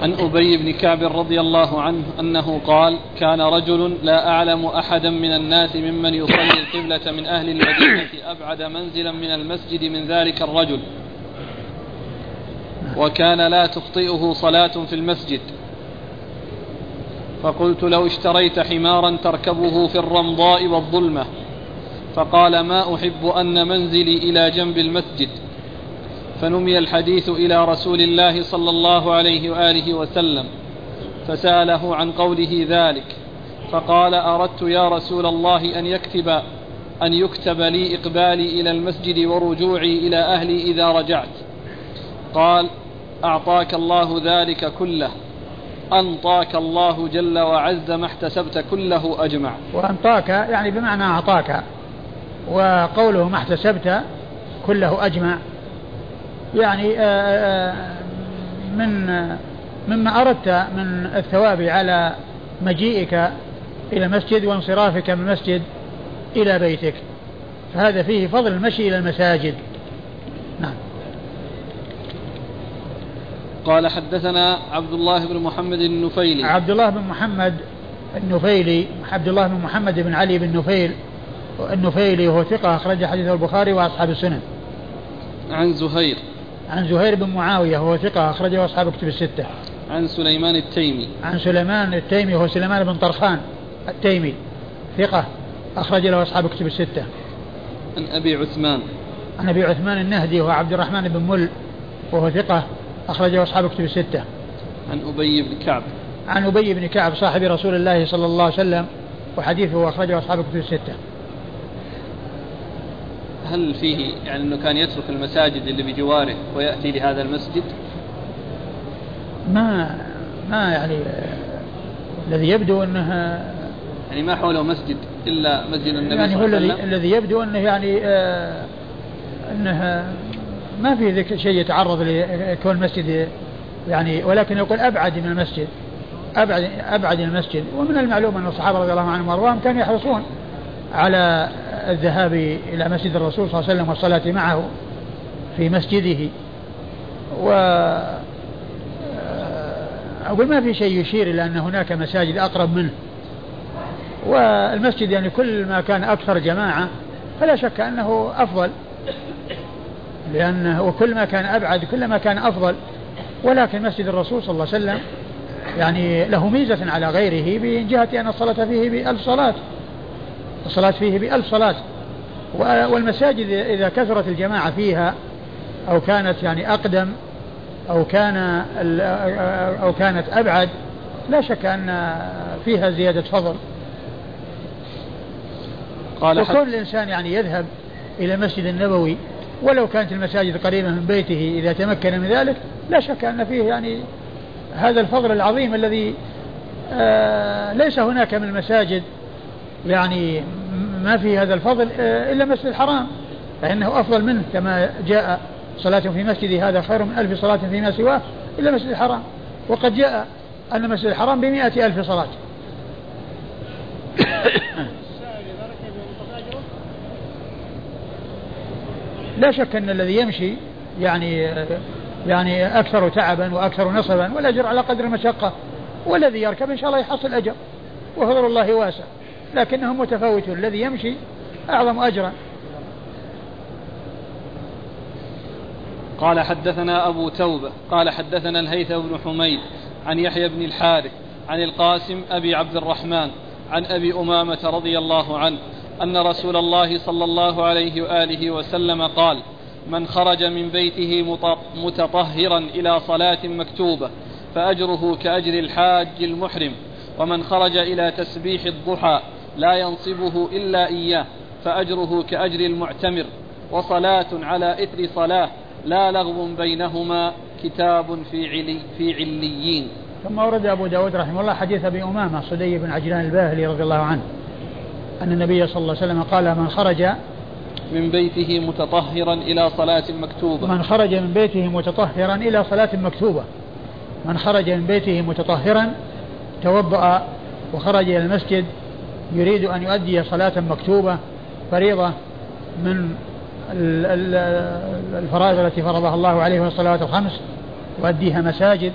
عن أبي بن كعب رضي الله عنه أنه قال كان رجل لا أعلم أحدا من الناس ممن يصلي القبلة من أهل المدينة أبعد منزلا من المسجد من ذلك الرجل. وكان لا تخطئه صلاة في المسجد. فقلت لو اشتريت حمارا تركبه في الرمضاء والظلمة. فقال ما أحب أن منزلي إلى جنب المسجد. فنمي الحديث إلى رسول الله صلى الله عليه وآله وسلم فسأله عن قوله ذلك فقال أردت يا رسول الله أن يكتب أن يكتب لي إقبالي إلى المسجد ورجوعي إلى أهلي إذا رجعت. قال أعطاك الله ذلك كله أنطاك الله جل وعز ما احتسبت كله أجمع. وأنطاك يعني بمعنى أعطاك وقوله ما احتسبت كله أجمع. يعني آه، آه، من مما أردت من الثواب على مجيئك إلى المسجد وانصرافك من المسجد إلى بيتك فهذا فيه فضل المشي إلى المساجد. نعم. قال حدثنا عبد الله بن محمد النفيلي. عبد الله بن محمد النفيلي عبد الله بن محمد بن علي بن نفيل النفيلي وهو ثقة أخرج حديثه البخاري وأصحاب السنن عن زهير. عن زهير بن معاوية وهو ثقة أخرجه أصحاب كتب الستة. عن سليمان التيمي. عن سليمان التيمي وهو سليمان بن طرخان التيمي ثقة أخرج له أصحاب كتب الستة. عن أبي عثمان. عن أبي عثمان النهدي وهو عبد الرحمن بن مل وهو ثقة أخرجه أصحاب كتب الستة. عن أبي بن كعب. عن أبي بن كعب صاحب رسول الله صلى الله عليه وسلم وحديثه أخرجه أصحاب كتب الستة. هل فيه يعني أنه كان يترك المساجد اللي بجواره ويأتي لهذا المسجد؟ ما ما يعني الذي يبدو أنه يعني ما حوله مسجد إلا مسجد النبي يعني صلى الله عليه وسلم؟ الذي يبدو أنه يعني آه أنه ما في ذلك شيء يتعرض لكون المسجد يعني ولكن يقول أبعد من المسجد أبعد أبعد المسجد. ومن المعلوم أن الصحابة رضي الله عنهم وأرضاهم كانوا يحرصون على الذهاب إلى مسجد الرسول صلى الله عليه وسلم والصلاة معه في مسجده. و أقول ما في شيء يشير إلى أن هناك مساجد أقرب منه. والمسجد يعني كل ما كان أكثر جماعة فلا شك أنه أفضل. لأنه وكل ما كان أبعد كلما كان أفضل. ولكن مسجد الرسول صلى الله عليه وسلم يعني له ميزة على غيره من جهة أن الصلاة فيه بألف صلاة. الصلاة فيه بألف صلاة. والمساجد إذا كثرت الجماعة فيها أو كانت يعني أقدم أو كان أو كانت أبعد لا شك أن فيها زيادة فضل. قال وكل الإنسان يعني يذهب إلى المسجد النبوي ولو كانت المساجد قريبة من بيته إذا تمكن من ذلك لا شك أن فيه يعني هذا الفضل العظيم الذي آه ليس هناك من المساجد يعني ما في هذا الفضل آه إلا مسجد الحرام فإنه أفضل منه كما جاء صلاة في مسجدي هذا خير من ألف صلاة فيما سواه إلا مسجد الحرام. وقد جاء أن مسجد الحرام بمئة ألف صلاة. لا شك أن الذي يمشي يعني يعني أكثر تعبا وأكثر نصبا والأجر على قدر المشقة والذي يركب إن شاء الله يحصل أجر وفضل الله واسع. لكنهم متفاوتون الذي يمشي أعظم أجرا. قال حدثنا أبو توبة قال حدثنا الهيثم بن حميد عن يحيى بن الحارث عن القاسم أبي عبد الرحمن عن أبي أمامة رضي الله عنه أن رسول الله صلى الله عليه وآله وسلم قال من خرج من بيته متطهرا إلى صلاة مكتوبة فأجره كأجر الحاج المحرم ومن خرج إلى تسبيح الضحى لا ينصبه إلا إياه فأجره كأجر المعتمر. وصلاة على إثر صلاة لا لغو بينهما كتاب في علي في عليين. ثم ورد أبو داود رحمه الله حديث أبي أمامة صدي بن عجلان الباهلي رضي الله عنه أن النبي صلى الله عليه وسلم قال من خرج من بيته متطهرا إلى صلاة مكتوبة. من خرج من بيته متطهرا إلى صلاة مكتوبة. من خرج من بيته متطهرا توضأ وخرج إلى المسجد يريد أن يؤدي صلاة مكتوبة فريضة من الفرائض التي فرضها الله عليه من الصلوات الخمس يؤديها مساجد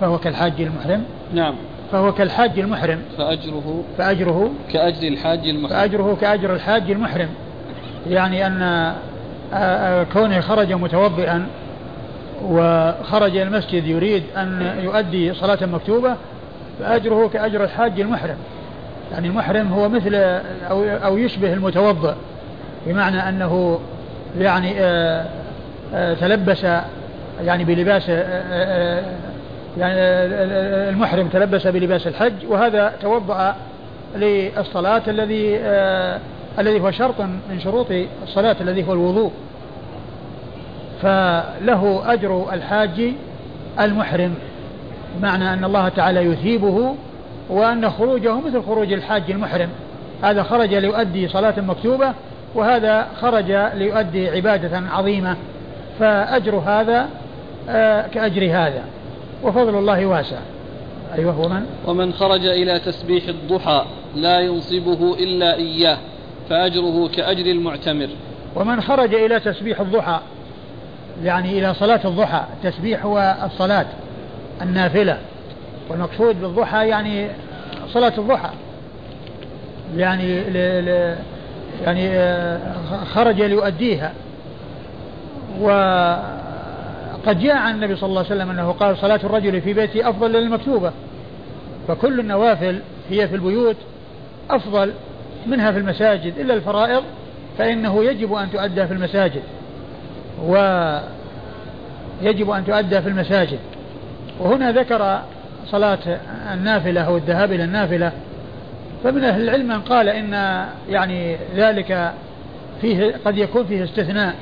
فهو كالحاج المحرم. نعم. فهو كالحاج المحرم. فأجره فأجره كأجر الحاج المحرم. فأجره كأجر الحاج المحرم. يعني أن كونه خرج متوضئا وخرج إلى المسجد يريد أن يؤدي صلاة مكتوبة فأجره كأجر الحاج المحرم. يعني المحرم هو مثل أو, أو يشبه المتوضئ بمعنى أنه يعني آآ آآ تلبس يعني بلباس يعني المحرم تلبس بلباس الحج وهذا توضأ للصلاة الذي الذي هو شرط من شروط الصلاة الذي هو الوضوء. فله أجر الحاج المحرم معنى أن الله تعالى يثيبه وأن خروجه مثل خروج الحاج المحرم. هذا خرج ليؤدي صلاة مكتوبة وهذا خرج ليؤدي عبادة عظيمة. فأجر هذا آه، كأجر هذا. وفضل الله واسع. أيوه ومن ومن خرج إلى تسبيح الضحى لا ينصبه إلا إياه فأجره كأجر المعتمر. ومن خرج إلى تسبيح الضحى يعني إلى صلاة الضحى التسبيح هو الصلاة النافلة. والمقصود بالضحى يعني صلاة الضحى. يعني ل ل يعني آه، خرج ليؤديها. وقد جاء عن النبي صلى الله عليه وسلم أنه قال صلاة الرجل في بيته أفضل للمكتوبة فكل النوافل هي في البيوت أفضل منها في المساجد. إلا الفرائض فإنه يجب أن تؤدى في المساجد. ويجب أن تؤدى في المساجد. وهنا ذكر صلاة النافلة أو الذهاب إلى النافلة فمن أهل العلم من قال إن يعني ذلك فيه قد يكون فيه استثناء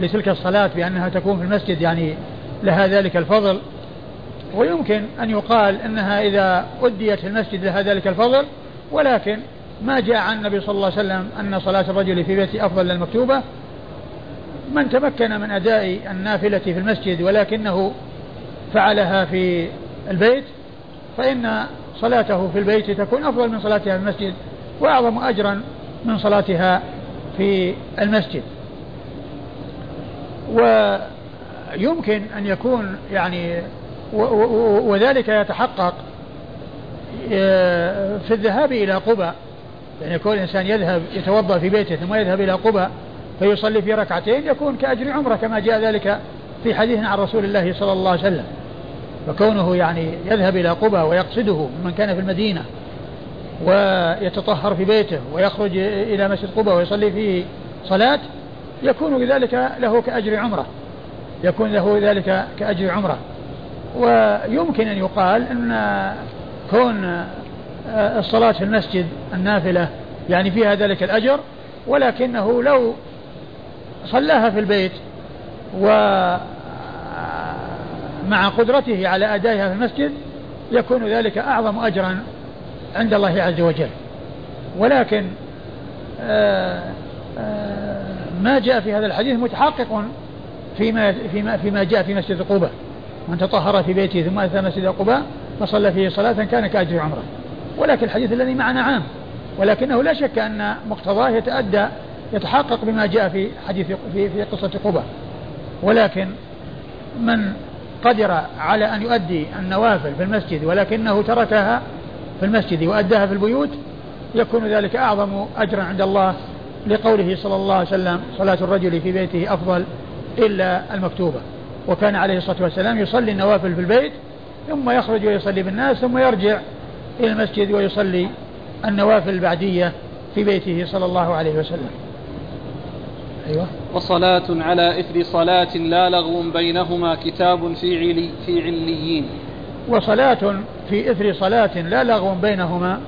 لتلك الصلاة بأنها تكون في المسجد يعني لها ذلك الفضل. ويمكن أن يقال أنها إذا أديت في المسجد لها ذلك الفضل ولكن ما جاء عن النبي صلى الله عليه وسلم أن صلاة الرجل في بيته أفضل للمكتوبة. من تمكن من أداء النافلة في المسجد ولكنه فعلها في البيت فإن صلاته في البيت تكون أفضل من صلاتها في المسجد وأعظم أجرا من صلاتها في المسجد. ويمكن أن يكون يعني وذلك يتحقق آه، في الذهاب إلى قبى يعني يكون الإنسان يذهب يتوضأ في بيته ثم يذهب إلى قبى فيصلي في ركعتين يكون كأجر عمرة كما جاء ذلك في حديث عن رسول الله صلى الله عليه وسلم. فكونه يعني يذهب إلى قبى ويقصده من كان في المدينة ويتطهر في بيته ويخرج إلى مسجد قبى ويصلي فيه صلاة يكون بذلك له كأجر عمرة. يكون له ذلك كأجر عمرة. ويمكن أن يقال أن كون الصلاة في المسجد النافلة يعني فيها ذلك الأجر ولكنه لو صلاها في البيت ومع قدرته على أدائها في المسجد يكون ذلك أعظم أجرا عند الله عز وجل. ولكن آه، آه، ما جاء في هذا الحديث متحقق فيما فيما فيما جاء في مسجد قباء. من تطهر في بيته ثم أتى مسجد قباء فصلى فيه صلاة كان كأجر عمرة. ولكن الحديث الذي معنا عام. ولكنه لا شك أن مقتضاه يتأدى يتحقق بما جاء في حديث في, في قصة قبة ولكن من قدر على أن يؤدي النوافل في المسجد ولكنه تركها في المسجد وأداها في البيوت يكون ذلك أعظم أجرا عند الله لقوله صلى الله عليه وسلم صلاة الرجل في بيته أفضل إلا المكتوبة. وكان عليه الصلاة والسلام يصلي النوافل في البيت ثم يخرج ويصلي بالناس ثم يرجع إلى المسجد ويصلي النوافل البعدية في بيته صلى الله عليه وسلم. أيوة. وصلاة على إثر صلاة لا لغو بينهما كتاب في علي في عليين. وصلاة في إثر صلاة لا لغو بينهما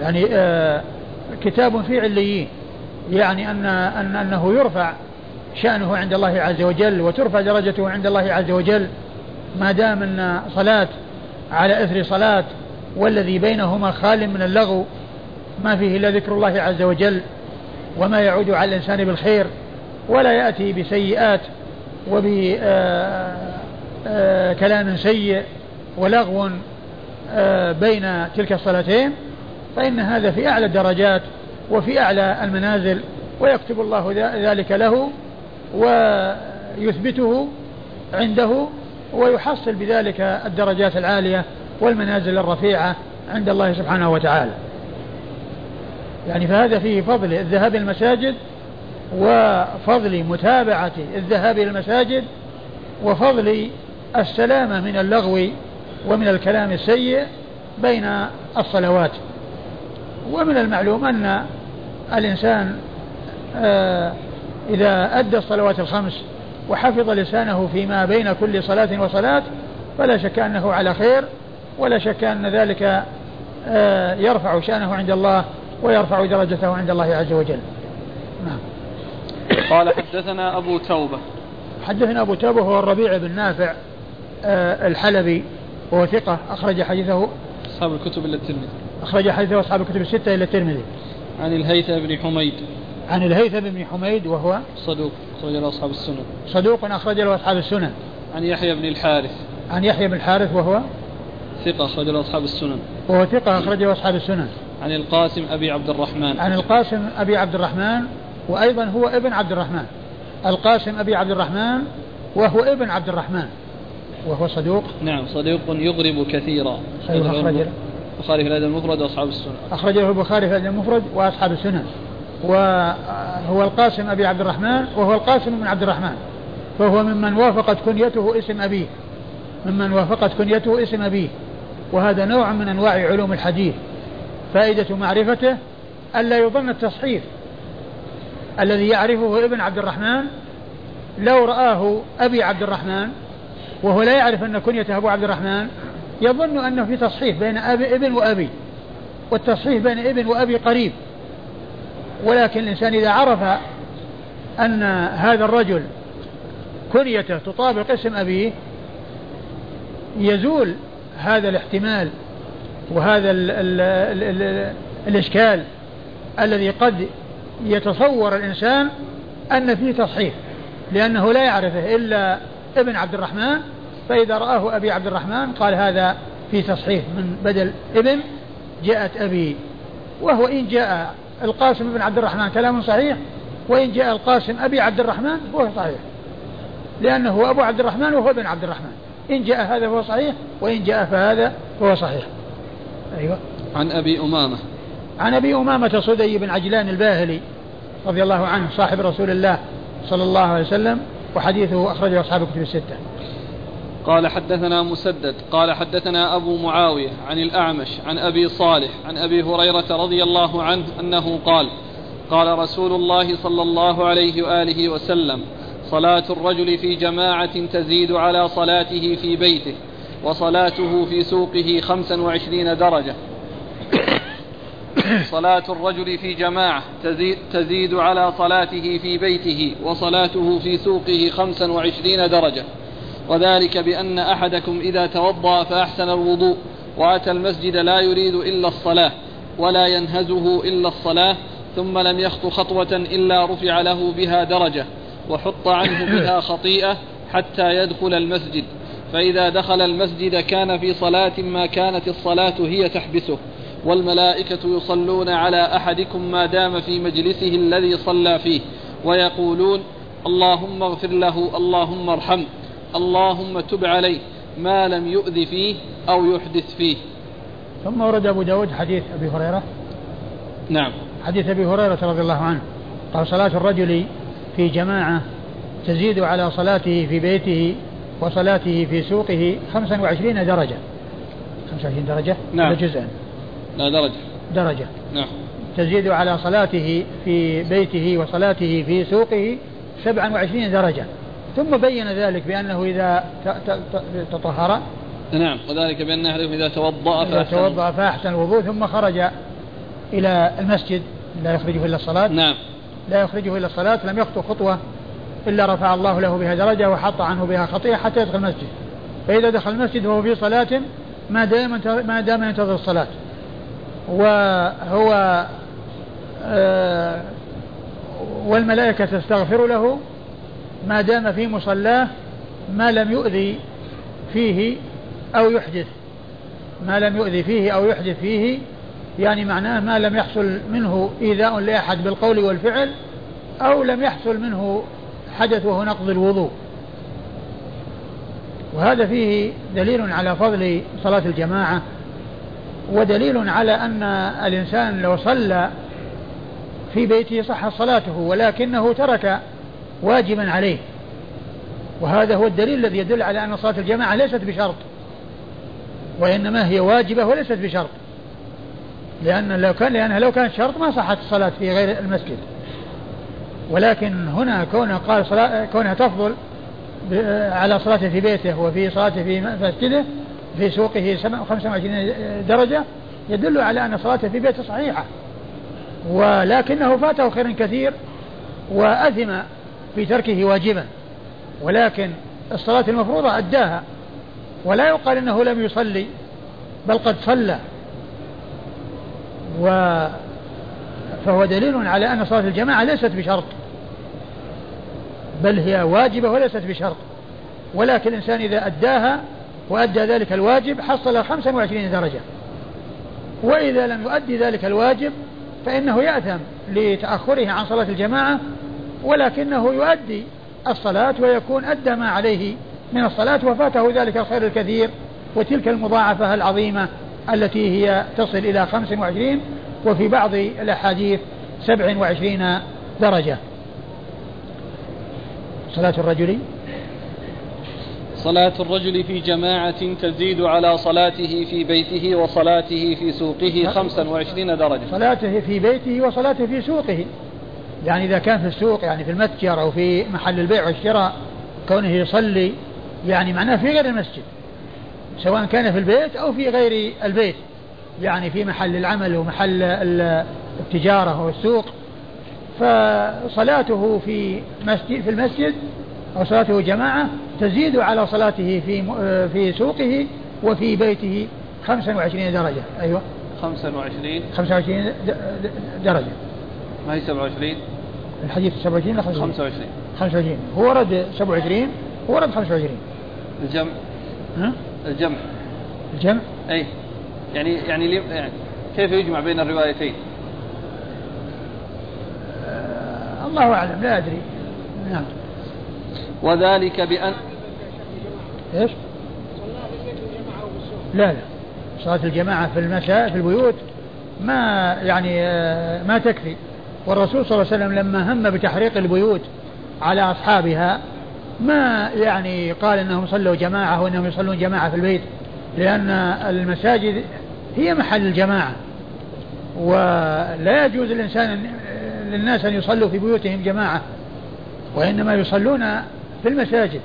يعني آه كتاب في عليين. يعني أن, أن أنه يرفع شأنه عند الله عز وجل وترفع درجته عند الله عز وجل ما دام أن صلاة على إثر صلاة والذي بينهما خال من اللغو ما فيه إلا ذكر الله عز وجل وما يعود على الإنسان بالخير. ولا يأتي بسيئات وبكلام آه، آه، سيء ولغو آه، بين تلك الصلاتين فإن هذا في أعلى الدرجات وفي أعلى المنازل ويكتب الله ذلك له ويثبته عنده ويحصل بذلك الدرجات العالية والمنازل الرفيعة عند الله سبحانه وتعالى. يعني فهذا فيه فضل الذهاب المساجد وفضل متابعة الذهاب إلى المساجد وفضل السلامة من اللغو ومن الكلام السيء بين الصلوات. ومن المعلوم أن الإنسان آه، إذا أدى الصلوات الخمس وحفظ لسانه فيما بين كل صلاة وصلاة فلا شك أنه على خير ولا شك أن ذلك آه، يرفع شأنه عند الله ويرفع درجته عند الله عز وجل. قال حدثنا أبو توبة. حدثنا أبو توبة هو الربيع بن نافع آه، الحلبي وهو ثقة أخرج حديثه. أصحاب الكتب إلا الترمذي. أخرج حديثه أصحاب الكتب الستة إلا الترمذي. عن الهيثم بن حميد. عن الهيثم بن حميد وهو صدوق أخرج له أصحاب السنن. صدوق أخرج له أصحاب السنن. عن يحيى بن الحارث. عن يحيى بن الحارث وهو ثقة أخرج له أصحاب السنن. وهو ثقة أخرج له أصحاب السنن. عن القاسم أبي عبد الرحمن. عن القاسم أبي عبد الرحمن وأيضا هو ابن عبد الرحمن. القاسم أبي عبد الرحمن وهو ابن عبد الرحمن. وهو صدوق. نعم صدوق يغرب كثيرا. أخرج له البخاري في الأدب المفرد وأصحاب السنن أخرج له البخاري في الأدب المفرد وأصحاب السنن وهو القاسم أبي عبد الرحمن وهو القاسم بن عبد الرحمن. فهو ممن وافقت كنيته اسم أبيه. ممن وافقت كنيته اسم أبيه. وهذا نوع من أنواع علوم الحديث. فائدة معرفته ألا يظن التصحيف الذي يعرفه ابن عبد الرحمن لو رآه أبي عبد الرحمن وهو لا يعرف أن كنيته أبو عبد الرحمن يظن أنه في تصحيف بين أبي ابن وأبي والتصحيف بين ابن وأبي قريب. ولكن الإنسان إذا عرف أن هذا الرجل كنيته تطابق اسم أبيه يزول هذا الاحتمال وهذا ال ال ال ال الإشكال الذي قد يتصور الإنسان أن فيه تصحيح لأنه لا يعرفه إلا ابن عبد الرحمن فإذا رآه أبي عبد الرحمن قال هذا في تصحيح من بدل ابن جاءت أبي. وهو إن جاء القاسم بن عبد الرحمن كلام صحيح وإن جاء القاسم أبي عبد الرحمن فهو صحيح لأنه هو أبو عبد الرحمن وهو ابن عبد الرحمن. إن جاء هذا فهو صحيح وإن جاء فهذا فهو صحيح. أيوة. عن أبي أمامة. عن أبي أمامة صدي بن عجلان الباهلي رضي الله عنه صاحب رسول الله صلى الله عليه وسلم وحديثه أخرجه أصحاب الكتب الستة. قال حدثنا مسدد قال حدثنا أبو معاوية عن الأعمش عن أبي صالح عن أبي هريرة رضي الله عنه أنه قال قال رسول الله صلى الله عليه وآله وسلم صلاة الرجل في جماعة تزيد على صلاته في بيته وصلاته في سوقه خمسا وعشرين درجة. صلاة الرجل في جماعة تزيد على صلاته في بيته وصلاته في سوقه خمسا وعشرين درجة. وذلك بأن أحدكم إذا توضأ فأحسن الوضوء وأتى المسجد لا يريد إلا الصلاة ولا ينهزه إلا الصلاة ثم لم يخط خطوة إلا رفع له بها درجة وحط عنه بها خطيئة حتى يدخل المسجد. فإذا دخل المسجد كان في صلاة ما كانت الصلاة هي تحبسه. والملائكة يصلون على أحدكم ما دام في مجلسه الذي صلى فيه ويقولون اللهم اغفر له اللهم ارحمه اللهم تب عليه ما لم يؤذ فيه أو يحدث فيه. ثم ورد أبو داود حديث أبي هريرة. نعم. حديث أبي هريرة رضي الله عنه قال صلاة الرجل في جماعة تزيد على صلاته في بيته وصلاته في سوقه 25 درجة. 25 درجة؟ نعم. جزءا؟ لا درجة. درجة. نعم. تزيد على صلاته في بيته وصلاته في سوقه 27 درجة. ثم بين ذلك بأنه إذا تطهر. نعم. وذلك بأن أحدكم إذا توضأ إذا توضأ فأحسن الوضوء ثم خرج إلى المسجد. لا يخرجه إلا الصلاة. نعم. لا يخرجه إلا الصلاة لم يخطو خطوة إلا رفع الله له بها درجة وحط عنه بها خطيئة حتى يدخل المسجد. فإذا دخل المسجد وهو في صلاة ما دام ما دام ينتظر الصلاة. وهو آه والملائكة تستغفر له ما دام في مصلاه ما لم يؤذي فيه أو يحدث. ما لم يؤذي فيه أو يحدث فيه يعني معناه ما لم يحصل منه إيذاء لأحد بالقول والفعل أو لم يحصل منه حدث وهو نقض الوضوء. وهذا فيه دليل على فضل صلاة الجماعة ودليل على أن الإنسان لو صلى في بيته صحت صلاته ولكنه ترك واجبا عليه. وهذا هو الدليل الذي يدل على أن صلاة الجماعة ليست بشرط وإنما هي واجبة وليست بشرط. لأن لو كان لأنها لو كانت شرط ما صحت الصلاة في غير المسجد. ولكن هنا كونها قال صلاة كونها تفضل على صلاته في بيته وفي صلاته في مسجده في سوقه 25 درجة يدل على أن صلاته في بيته صحيحة. ولكنه فاته خير كثير وأثم في تركه واجبا. ولكن الصلاة المفروضة أداها. ولا يقال أنه لم يصلي بل قد صلى. و فهو دليل على أن صلاة الجماعة ليست بشرط. بل هي واجبة وليست بشرط. ولكن الإنسان إذا أداها وأدى ذلك الواجب حصل 25 درجة. وإذا لم يؤدي ذلك الواجب فإنه يأثم لتأخره عن صلاة الجماعة ولكنه يؤدي الصلاة ويكون أدى ما عليه من الصلاة وفاته ذلك الخير الكثير وتلك المضاعفة العظيمة التي هي تصل إلى 25 وفي بعض الأحاديث 27 درجة. صلاة الرجل صلاة الرجل في جماعة تزيد على صلاته في بيته وصلاته في سوقه 25 درجة. صلاته في بيته وصلاته في سوقه. يعني إذا كان في السوق يعني في المتجر أو في محل البيع والشراء كونه يصلي يعني معناه في غير المسجد. سواء كان في البيت أو في غير البيت. يعني في محل العمل ومحل التجارة والسوق فصلاته في مسجد في المسجد أو صلاته جماعة تزيد على صلاته في في سوقه وفي بيته 25 درجة. أيوة. 25 25 درجة. ما هي 27 الحديث 27 ولا 25 25 هو ورد 27 ورد 25 الجمع. ها؟ الجمع. الجمع؟ أي يعني يعني, يعني كيف يجمع بين الروايتين؟ آه الله أعلم لا أدري. نعم. وذلك بأن إيش؟ لا لا. صلاة الجماعة في المساء في البيوت ما يعني آه، ما تكفي. والرسول صلى الله عليه وسلم لما هم بتحريق البيوت على أصحابها ما يعني قال إنهم صلوا جماعة وإنهم يصلون جماعة في البيت لأن المساجد هي محل الجماعة. ولا يجوز الانسان للناس أن يصلوا في بيوتهم جماعة وإنما يصلون في المساجد.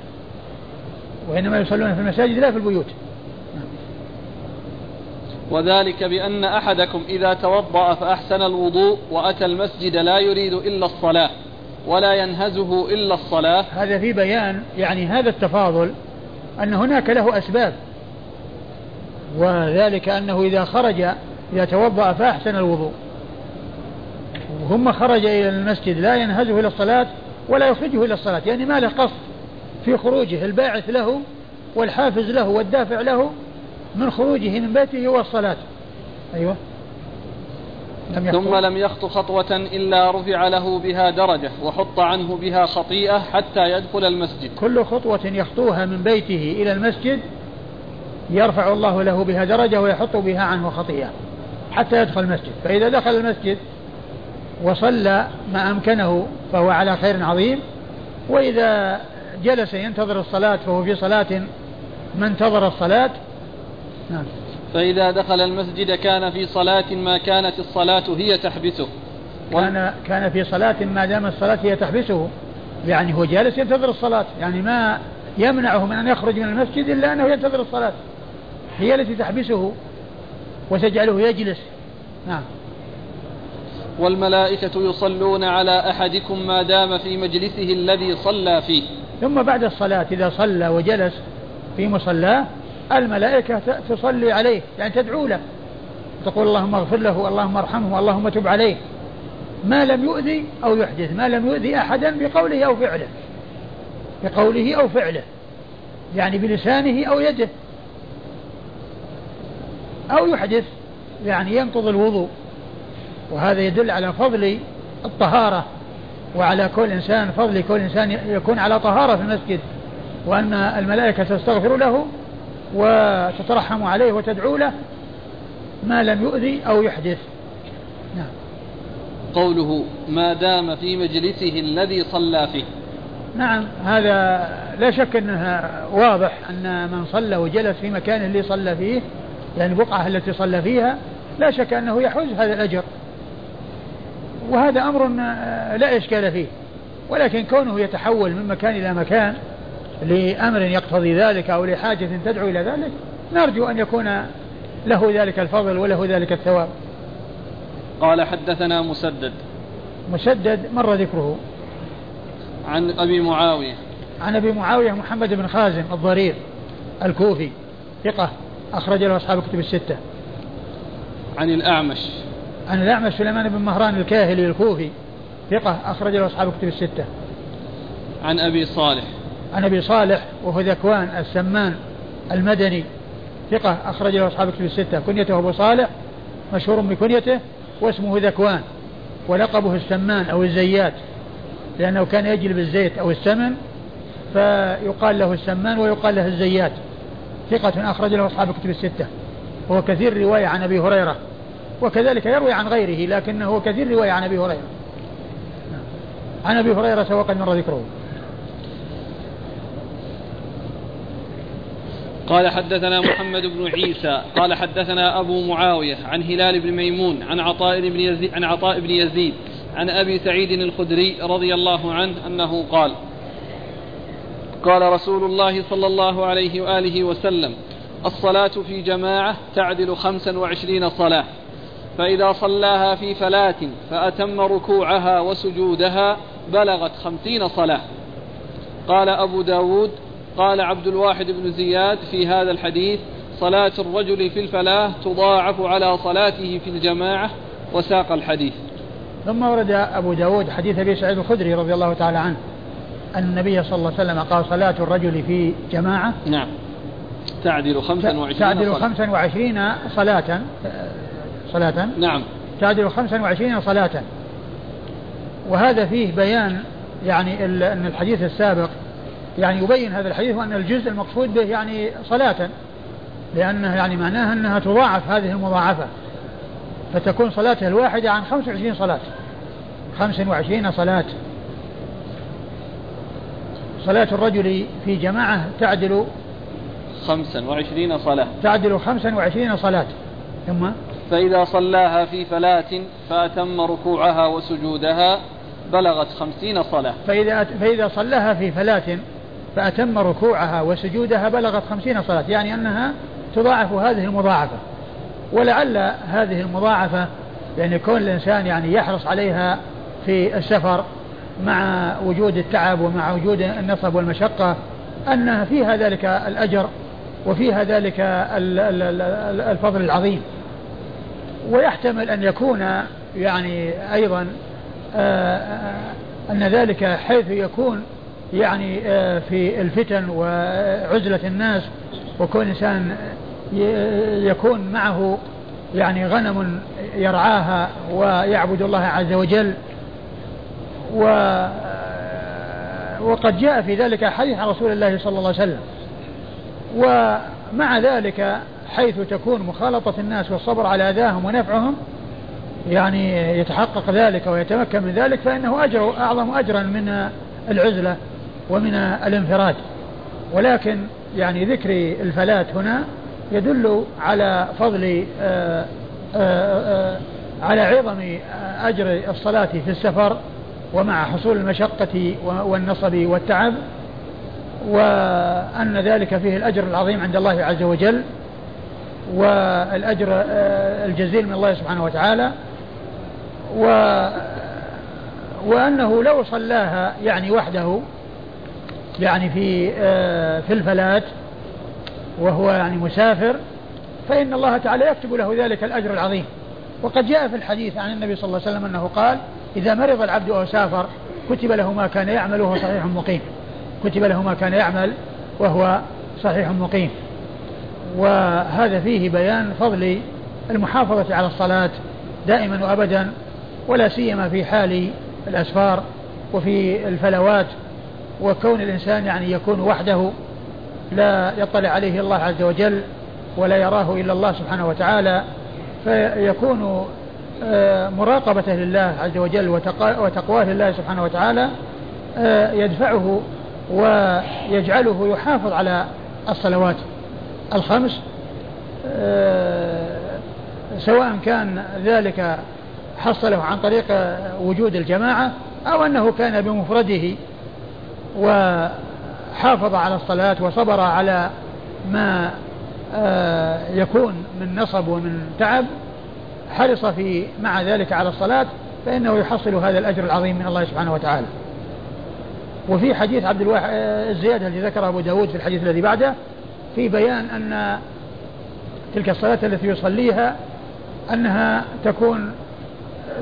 وإنما يصلون في المساجد لا في البيوت. وذلك بأن أحدكم إذا توضأ فأحسن الوضوء وأتى المسجد لا يريد إلا الصلاة ولا ينهزه إلا الصلاة. هذا في بيان يعني هذا التفاضل أن هناك له أسباب. وذلك أنه إذا خرج إذا توضأ فأحسن الوضوء. ثم خرج إلى المسجد لا ينهزه إلى الصلاة ولا يخرجه إلى الصلاة. يعني ما له قصد. في خروجه الباعث له والحافز له والدافع له من خروجه من بيته هو الصلاة أيوه. لم ثم لم يخط خطوة إلا رفع له بها درجة وحط عنه بها خطيئة حتى يدخل المسجد. كل خطوة يخطوها من بيته إلى المسجد يرفع الله له بها درجة ويحط بها عنه خطيئة حتى يدخل المسجد. فإذا دخل المسجد وصلى ما أمكنه فهو على خير عظيم. وإذا جلس ينتظر الصلاة فهو في صلاة ما انتظر الصلاة. نعم. فإذا دخل المسجد كان في صلاة ما كانت الصلاة هي تحبسه. كان كان في صلاة ما دام الصلاة هي تحبسه. يعني هو جالس ينتظر الصلاة. يعني ما يمنعه من أن يخرج من المسجد إلا أنه ينتظر الصلاة. هي التي تحبسه وتجعله يجلس. نعم. والملائكة يصلون على أحدكم ما دام في مجلسه الذي صلى فيه. ثم بعد الصلاة إذا صلى وجلس في مصلاه الملائكة تصلي عليه يعني تدعو له. تقول اللهم اغفر له اللهم ارحمه اللهم تب عليه. ما لم يؤذي أو يحدث ما لم يؤذي أحدا بقوله أو فعله. بقوله أو فعله. يعني بلسانه أو يده. أو يحدث يعني ينقض الوضوء. وهذا يدل على فضل الطهارة. وعلى كل إنسان فضل كل إنسان يكون على طهارة في المسجد وأن الملائكة تستغفر له وتترحم عليه وتدعو له ما لم يؤذي أو يحدث. نعم. قوله ما دام في مجلسه الذي صلى فيه. نعم هذا لا شك أنه واضح أن من صلى وجلس في مكان اللي صلى فيه يعني البقعه التي صلى فيها لا شك أنه يحوز هذا الأجر. وهذا أمر لا إشكال فيه. ولكن كونه يتحول من مكان إلى مكان لأمر يقتضي ذلك أو لحاجة تدعو إلى ذلك نرجو أن يكون له ذلك الفضل وله ذلك الثواب. قال حدثنا مسدد. مسدد مر ذكره. عن أبي معاوية. عن أبي معاوية محمد بن خازم الضرير الكوفي ثقة أخرج له أصحاب الكتب الستة. عن الأعمش. عن الأعمش سليمان بن مهران الكاهلي الكوفي ثقة أخرج له أصحاب الكتب الستة. عن أبي صالح. عن أبي صالح وهو ذكوان السمان المدني ثقة أخرج له أصحاب الكتب الستة. كنيته أبو صالح مشهور بكنيته واسمه ذكوان ولقبه السمان أو الزيات لأنه كان يجلب الزيت أو السمن فيقال له السمان ويقال له الزيات. ثقة أخرج له أصحاب الكتب الستة. هو كثير رواية عن أبي هريرة. وكذلك يروي عن غيره لكنه كثير رواية عن أبي هريرة. عن أبي هريرة وقد مر ذكره. قال حدثنا محمد بن عيسى قال حدثنا أبو معاوية عن هلال بن ميمون عن عطاء بن يزيد عن عطاء بن يزيد عن أبي سعيد الخدري رضي الله عنه أنه قال قال رسول الله صلى الله عليه وآله وسلم الصلاة في جماعة تعدل خمسا وعشرين صلاة. فإذا صلاها في فلاة فأتم ركوعها وسجودها بلغت خمسين صلاة. قال أبو داود قال عبد الواحد بن زياد في هذا الحديث صلاة الرجل في الفلاة تضاعف على صلاته في الجماعة وساق الحديث. ثم ورد أبو داود حديث أبي سعيد الخدري رضي الله تعالى عنه أن النبي صلى الله عليه وسلم قال صلاة الرجل في جماعة نعم. تعدل خمسا وعشرين تعدل خمسا وعشرين صلاة. صلاة؟ نعم. تعدل خمسا وعشرين صلاة. وهذا فيه بيان يعني أن الحديث السابق يعني يبين هذا الحديث وأن الجزء المقصود به يعني صلاة. لأنه يعني معناها أنها تضاعف هذه المضاعفة. فتكون صلاته الواحدة عن 25 صلاة. 25 صلاة. صلاة الرجل في جماعة تعدل 25 صلاة. تعدل 25 صلاة. ثم فإذا صلاها في فلاة فأتم ركوعها وسجودها بلغت خمسين صلاة. فإذا فإذا صلاها في فلاة فأتم ركوعها وسجودها بلغت خمسين صلاة يعني أنها تضاعف هذه المضاعفة. ولعل هذه المضاعفة يعني كون الإنسان يعني يحرص عليها في السفر مع وجود التعب ومع وجود النصب والمشقة أن فيها ذلك الأجر وفيها ذلك الفضل العظيم. ويحتمل أن يكون يعني أيضا آه، آه، أن ذلك حيث يكون يعني آه، في الفتن وعزلة الناس وكون إنسان يكون معه يعني غنم يرعاها ويعبد الله عز وجل. و وقد جاء في ذلك حديث عن رسول الله صلى الله عليه وسلم. ومع ذلك حيث تكون مخالطة الناس والصبر على أذاهم ونفعهم يعني يتحقق ذلك ويتمكن من ذلك فإنه أجر أعظم أجرا من العزلة ومن الانفراد. ولكن يعني ذكر الفلاة هنا يدل على فضل آآ آه، آآ آه، على عظم أجر الصلاة في السفر ومع حصول المشقة والنصب والتعب وأن ذلك فيه الأجر العظيم عند الله عز وجل. والأجر آه، الجزيل من الله سبحانه وتعالى. و وأنه لو صلاها يعني وحده يعني في في الفلاة وهو يعني مسافر فإن الله تعالى يكتب له ذلك الأجر العظيم. وقد جاء في الحديث عن النبي صلى الله عليه وسلم أنه قال إذا مرض العبد أو سافر كتب له ما كان يعمل وهو صحيح مقيم. كتب له ما كان يعمل وهو صحيح مقيم. وهذا فيه بيان فضل المحافظة على الصلاة دائما وأبدا ولا سيما في حال الأسفار وفي الفلوات وكون الإنسان يعني يكون وحده لا يطلع عليه الله عز وجل ولا يراه إلا الله سبحانه وتعالى فيكون آه، مراقبته لله عز وجل وتقواه لله سبحانه وتعالى آه، يدفعه ويجعله يحافظ على الصلوات. الخمس آه، سواء كان ذلك حصله عن طريق وجود الجماعة أو أنه كان بمفرده وحافظ على الصلاة وصبر على ما يكون من نصب ومن تعب حرص في مع ذلك على الصلاة فإنه يحصل هذا الأجر العظيم من الله سبحانه وتعالى. وفي حديث عبد الواحد الزيادة الذي ذكره أبو داود في الحديث الذي بعده في بيان أن تلك الصلاة التي يصليها أنها تكون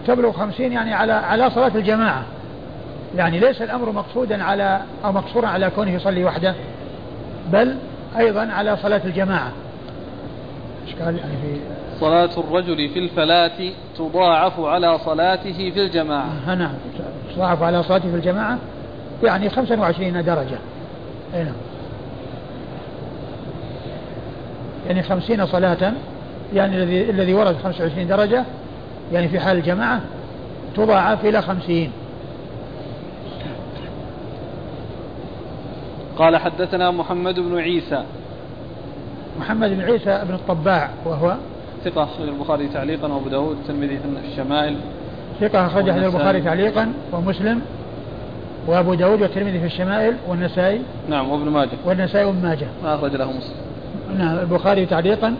تبلغ خمسين يعني على على صلاة الجماعة. يعني ليس الأمر مقصودا على أو مقصورا على كونه يصلي وحده بل أيضا على صلاة الجماعة. إشكال يعني في صلاة الرجل في الفلاة تضاعف على صلاته في الجماعة. آه نعم تضاعف على صلاته في الجماعة يعني 25 درجة. أي نعم. يعني 50 صلاة يعني الذي الذي ورد 25 درجة يعني في حال الجماعة تضاعف إلى 50 قال حدثنا محمد بن عيسى. محمد بن عيسى بن الطباع وهو ثقة أخرج البخاري تعليقا وأبو داود الترمذي في الشمائل. ثقة أخرج البخاري تعليقا ومسلم وأبو داود والترمذي في الشمائل والنسائي. نعم وابن ماجه. والنسائي وابن ماجه. ما أخرج له مسلم. نعم البخاري تعليقا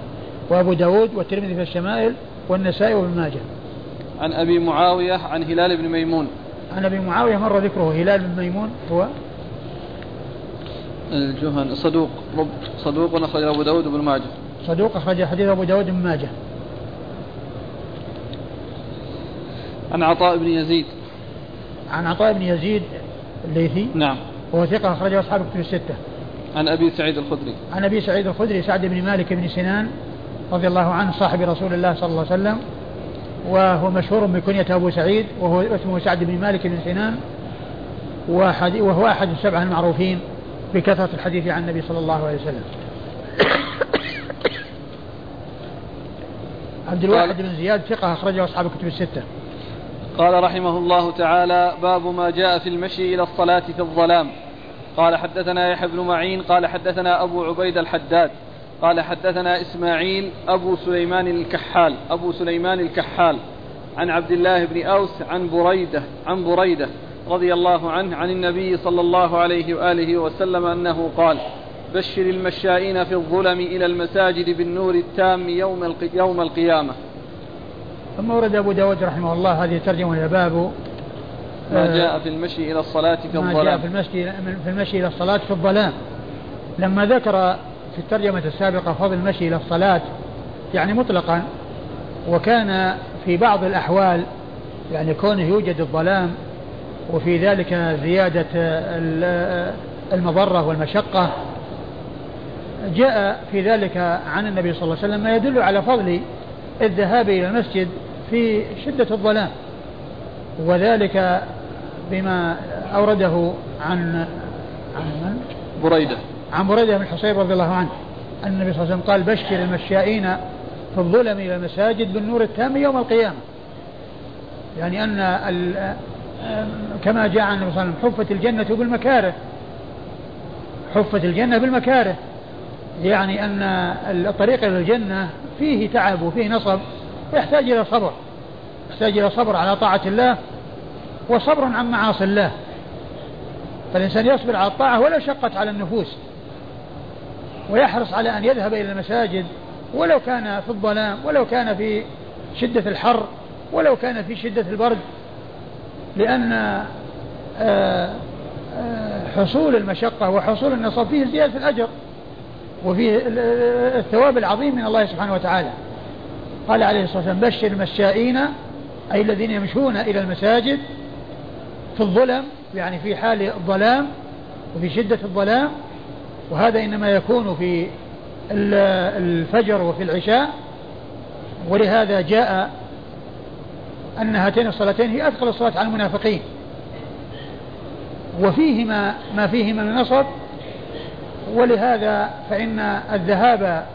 وأبو داود والترمذي في الشمائل والنسائي وابن ماجه. عن أبي معاوية عن هلال بن ميمون. عن أبي معاوية مر ذكره. هلال بن ميمون هو الجهن صدوق صدوق أخرج أبو داود وابن ماجه. صدوق أخرج حديث أبو داود بن ماجه. عن عطاء بن يزيد. عن عطاء بن يزيد الليثي. نعم. وهو ثقة أخرجه أصحاب كتب الستة. عن أبي سعيد الخدري. عن أبي سعيد الخدري سعد بن مالك بن سنان رضي الله عنه صاحب رسول الله صلى الله عليه وسلم وهو مشهور بكنية أبو سعيد وهو اسمه سعد بن مالك بن سنان وهو أحد السبعة المعروفين بكثرة الحديث عن النبي صلى الله عليه وسلم. عبد الواحد بن زياد ثقة أخرجه أصحاب الكتب الستة. قال رحمه الله تعالى باب ما جاء في المشي إلى الصلاة في الظلام. قال حدثنا يحيى بن معين قال حدثنا أبو عبيد الحداد قال حدثنا إسماعيل أبو سليمان الكحال أبو سليمان الكحال عن عبد الله بن أوس عن بريدة عن بريدة رضي الله عنه عن النبي صلى الله عليه وآله وسلم أنه قال بشر المشائين في الظلم إلى المساجد بالنور التام يوم, يوم القيامة. ثم ورد أبو داود رحمه الله هذه ترجمة إلى باب ما جاء في المشي إلى الصلاة في الظلام ما جاء في المشي, في المشي إلى الصلاة في الظلام. لما ذكر في الترجمة السابقة فضل المشي إلى الصلاة يعني مطلقا وكان في بعض الأحوال يعني كونه يوجد الظلام وفي ذلك زيادة المضرة والمشقة جاء في ذلك عن النبي صلى الله عليه وسلم ما يدل على فضل الذهاب إلى المسجد في شدة الظلام. وذلك بما أورده عن عن من؟ بريدة. عن بريدة بن حصير رضي الله عنه. أن النبي صلى الله عليه وسلم قال بشر المشائين في الظلم إلى المساجد بالنور التام يوم القيامة. يعني أن كما جاء عن النبي صلى الله عليه وسلم حفت الجنة بالمكاره. حفت الجنة بالمكاره. يعني أن الطريق إلى الجنة فيه تعب وفيه نصب ويحتاج إلى صبر. يحتاج إلى صبر على طاعة الله. وصبر عن معاصي الله. فالإنسان يصبر على الطاعة ولو شقت على النفوس. ويحرص على أن يذهب إلى المساجد ولو كان في الظلام ولو كان في شدة الحر ولو كان في شدة البرد. لأن آه، آه، حصول المشقة وحصول النصب فيه زيادة الأجر وفيه الثواب العظيم من الله سبحانه وتعالى. قال عليه الصلاة والسلام بشر المشائين أي الذين يمشون إلى المساجد في الظلم يعني في حال الظلام وفي شدة الظلام وهذا إنما يكون في الفجر وفي العشاء. ولهذا جاء أن هاتين الصلاتين هي أثقل الصلاة على المنافقين. وفيهما ما فيهما من نصب. ولهذا فإن الذهاب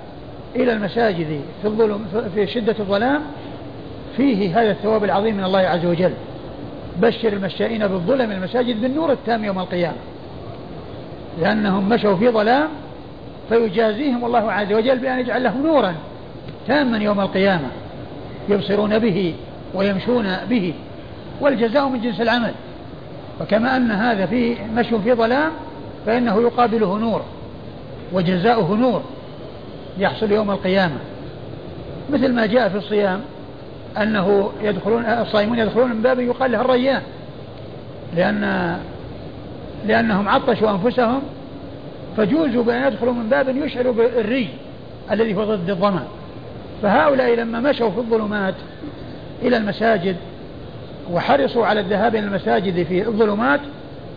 إلى المساجد في الظلم في شدة الظلام فيه هذا الثواب العظيم من الله عز وجل. بشر المشائين بالظلم المساجد بالنور التام يوم القيامة. لأنهم مشوا في ظلام فيجازيهم الله عز وجل بأن يجعل لهم نورا تاما يوم القيامة يبصرون به ويمشون به والجزاء من جنس العمل. فكما أن هذا في مشي في ظلام فإنه يقابله نور وجزاؤه نور يحصل يوم القيامة. مثل ما جاء في الصيام أنه يدخلون الصائمون يدخلون من باب يقال له الريان. لأن لأنهم عطشوا أنفسهم فجوزوا بأن يدخلوا من باب يشعر بالري الذي هو ضد الظمأ فهؤلاء لما مشوا في الظلمات إلى المساجد وحرصوا على الذهاب إلى المساجد في الظلمات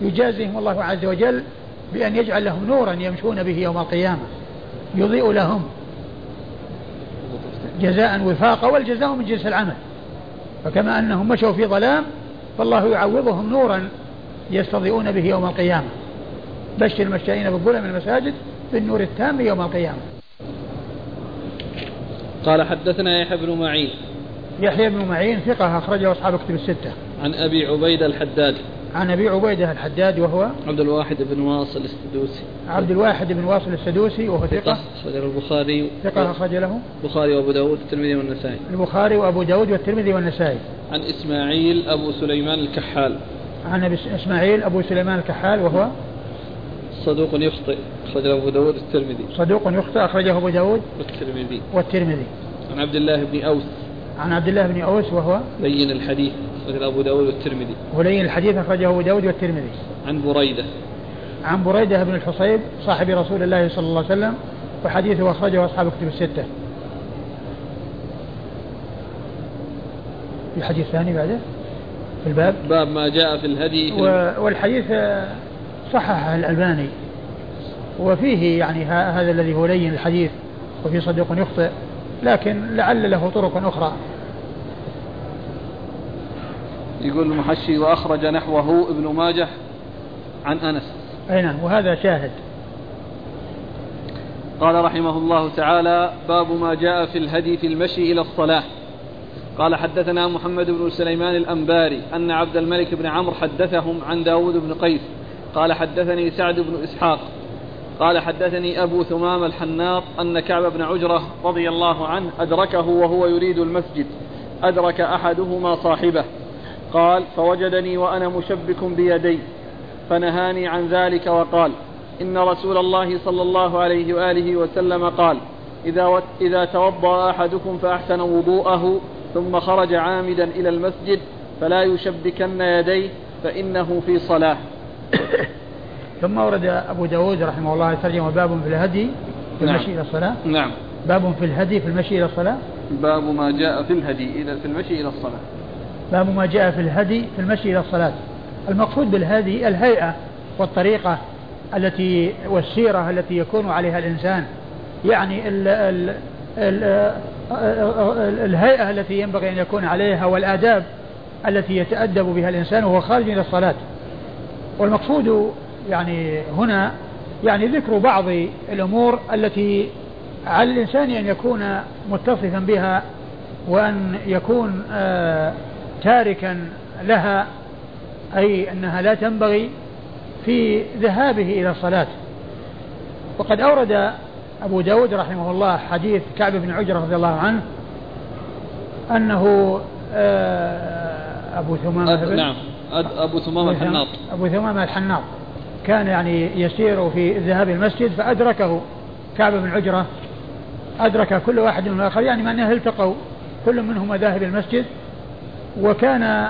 يجازيهم الله عز وجل بأن يجعل لهم نورا يمشون به يوم القيامة يضيء لهم. جزاء وفاقا والجزاء من جنس العمل. فكما أنهم مشوا في ظلام فالله يعوضهم نورا يستضيئون به يوم القيامة. بشر المشائين بالظلم المساجد بالنور التام يوم القيامة. قال حدثنا يحيى بن معين. يحيى بن معين ثقة أخرجه أصحاب كتب الستة. عن أبي عبيدة الحداد. عن أبي عبيدة الحداد وهو عبد الواحد بن واصل السدوسي. عبد الواحد بن واصل السدوسي وهو ثقة. أخرج البخاري ثقة أخرج له. البخاري وأبو داود والترمذي والنسائي. البخاري وأبو داود والترمذي والنسائي. عن إسماعيل أبو سليمان الكحال. عن أبي إسماعيل أبو سليمان الكحال وهو صدوق يخطئ أخرجه أبو داود والترمذي صدوق يخطئ أخرجه أبو داود والترمذي. والترمذي. عن عبد الله بن أوس. عن عبد الله بن أوس وهو لين الحديث أخرجه أبو داود والترمذي. ولين الحديث أخرجه أبو داود والترمذي. عن بريدة. عن بريدة بن الحصيب صاحب رسول الله صلى الله عليه وسلم وحديثه أخرجه أصحاب كتب الستة. في حديث ثاني بعده؟ في الباب؟ باب ما جاء في الهدي في والحديث صححه الألباني. وفيه يعني هذا الذي هو لين الحديث وفي صديق يخطئ لكن لعل له طرق أخرى. يقول المحشي وأخرج نحوه ابن ماجه عن أنس. أي نعم وهذا شاهد. قال رحمه الله تعالى باب ما جاء في الهدي في المشي إلى الصلاة. قال حدثنا محمد بن سليمان الأنباري أن عبد الملك بن عمرو حدثهم عن داود بن قيس. قال حدثني سعد بن إسحاق. قال حدثني أبو ثمام الحناط أن كعب بن عجرة رضي الله عنه أدركه وهو يريد المسجد. أدرك أحدهما صاحبه. قال فوجدني وأنا مشبك بيدي فنهاني عن ذلك وقال إن رسول الله صلى الله عليه وآله وسلم قال إذا, إذا توضأ أحدكم فأحسن وضوءه ثم خرج عامدا إلى المسجد فلا يشبكن يديه فإنه في صلاة. ثم ورد أبو داود رحمه الله ترجم باب في الهدي في نعم. المشي إلى الصلاة. نعم. باب في الهدي في المشي إلى الصلاة. باب ما جاء في الهدي إلى في المشي إلى الصلاة. باب ما جاء في الهدي في المشي إلى الصلاة. المقصود بالهدي الهيئة والطريقة التي والسيرة التي يكون عليها الإنسان. يعني ال ال ال الهيئة التي ينبغي أن يكون عليها والآداب التي يتأدب بها الإنسان وهو خارج إلى الصلاة. والمقصود يعني هنا يعني ذكر بعض الأمور التي على الإنسان أن يكون متصفا بها وأن يكون آه تاركا لها أي أنها لا تنبغي في ذهابه إلى الصلاة. وقد أورد أبو داود رحمه الله حديث كعب بن عجرة رضي الله عنه أنه آه، أبو ثمامة نعم أبو ثمامة الحناط. أبو ثمامة الحناط. كان يعني يسير في الذهاب المسجد فأدركه كعب بن عجرة. أدرك كل واحد من الآخر يعني معناه التقوا كل منهما ذاهب المسجد. وكان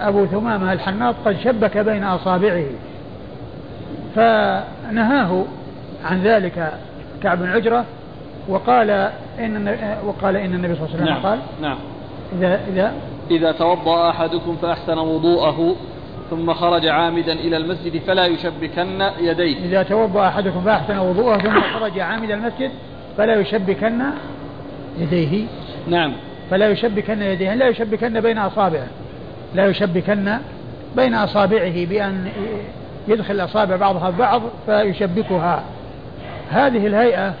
أبو ثمامة الحناط قد شبك بين أصابعه فنهاه عن ذلك كعب بن عجرة وقال إن وقال إن النبي صلى الله عليه وسلم نعم قال نعم. إذا إذا إذا توضأ أحدكم فأحسن وضوءه ثم خرج عامدا إلى المسجد فلا يشبكن يديه. إذا توضأ أحدكم فأحسن وضوءه ثم خرج عامدا المسجد فلا يشبكن يديه. نعم. فلا يشبكن يديه لا يشبكن بين أصابعه. لا يشبكن بين أصابعه بأن يدخل الأصابع بعضها ببعض فيشبكها. هذه الهيئة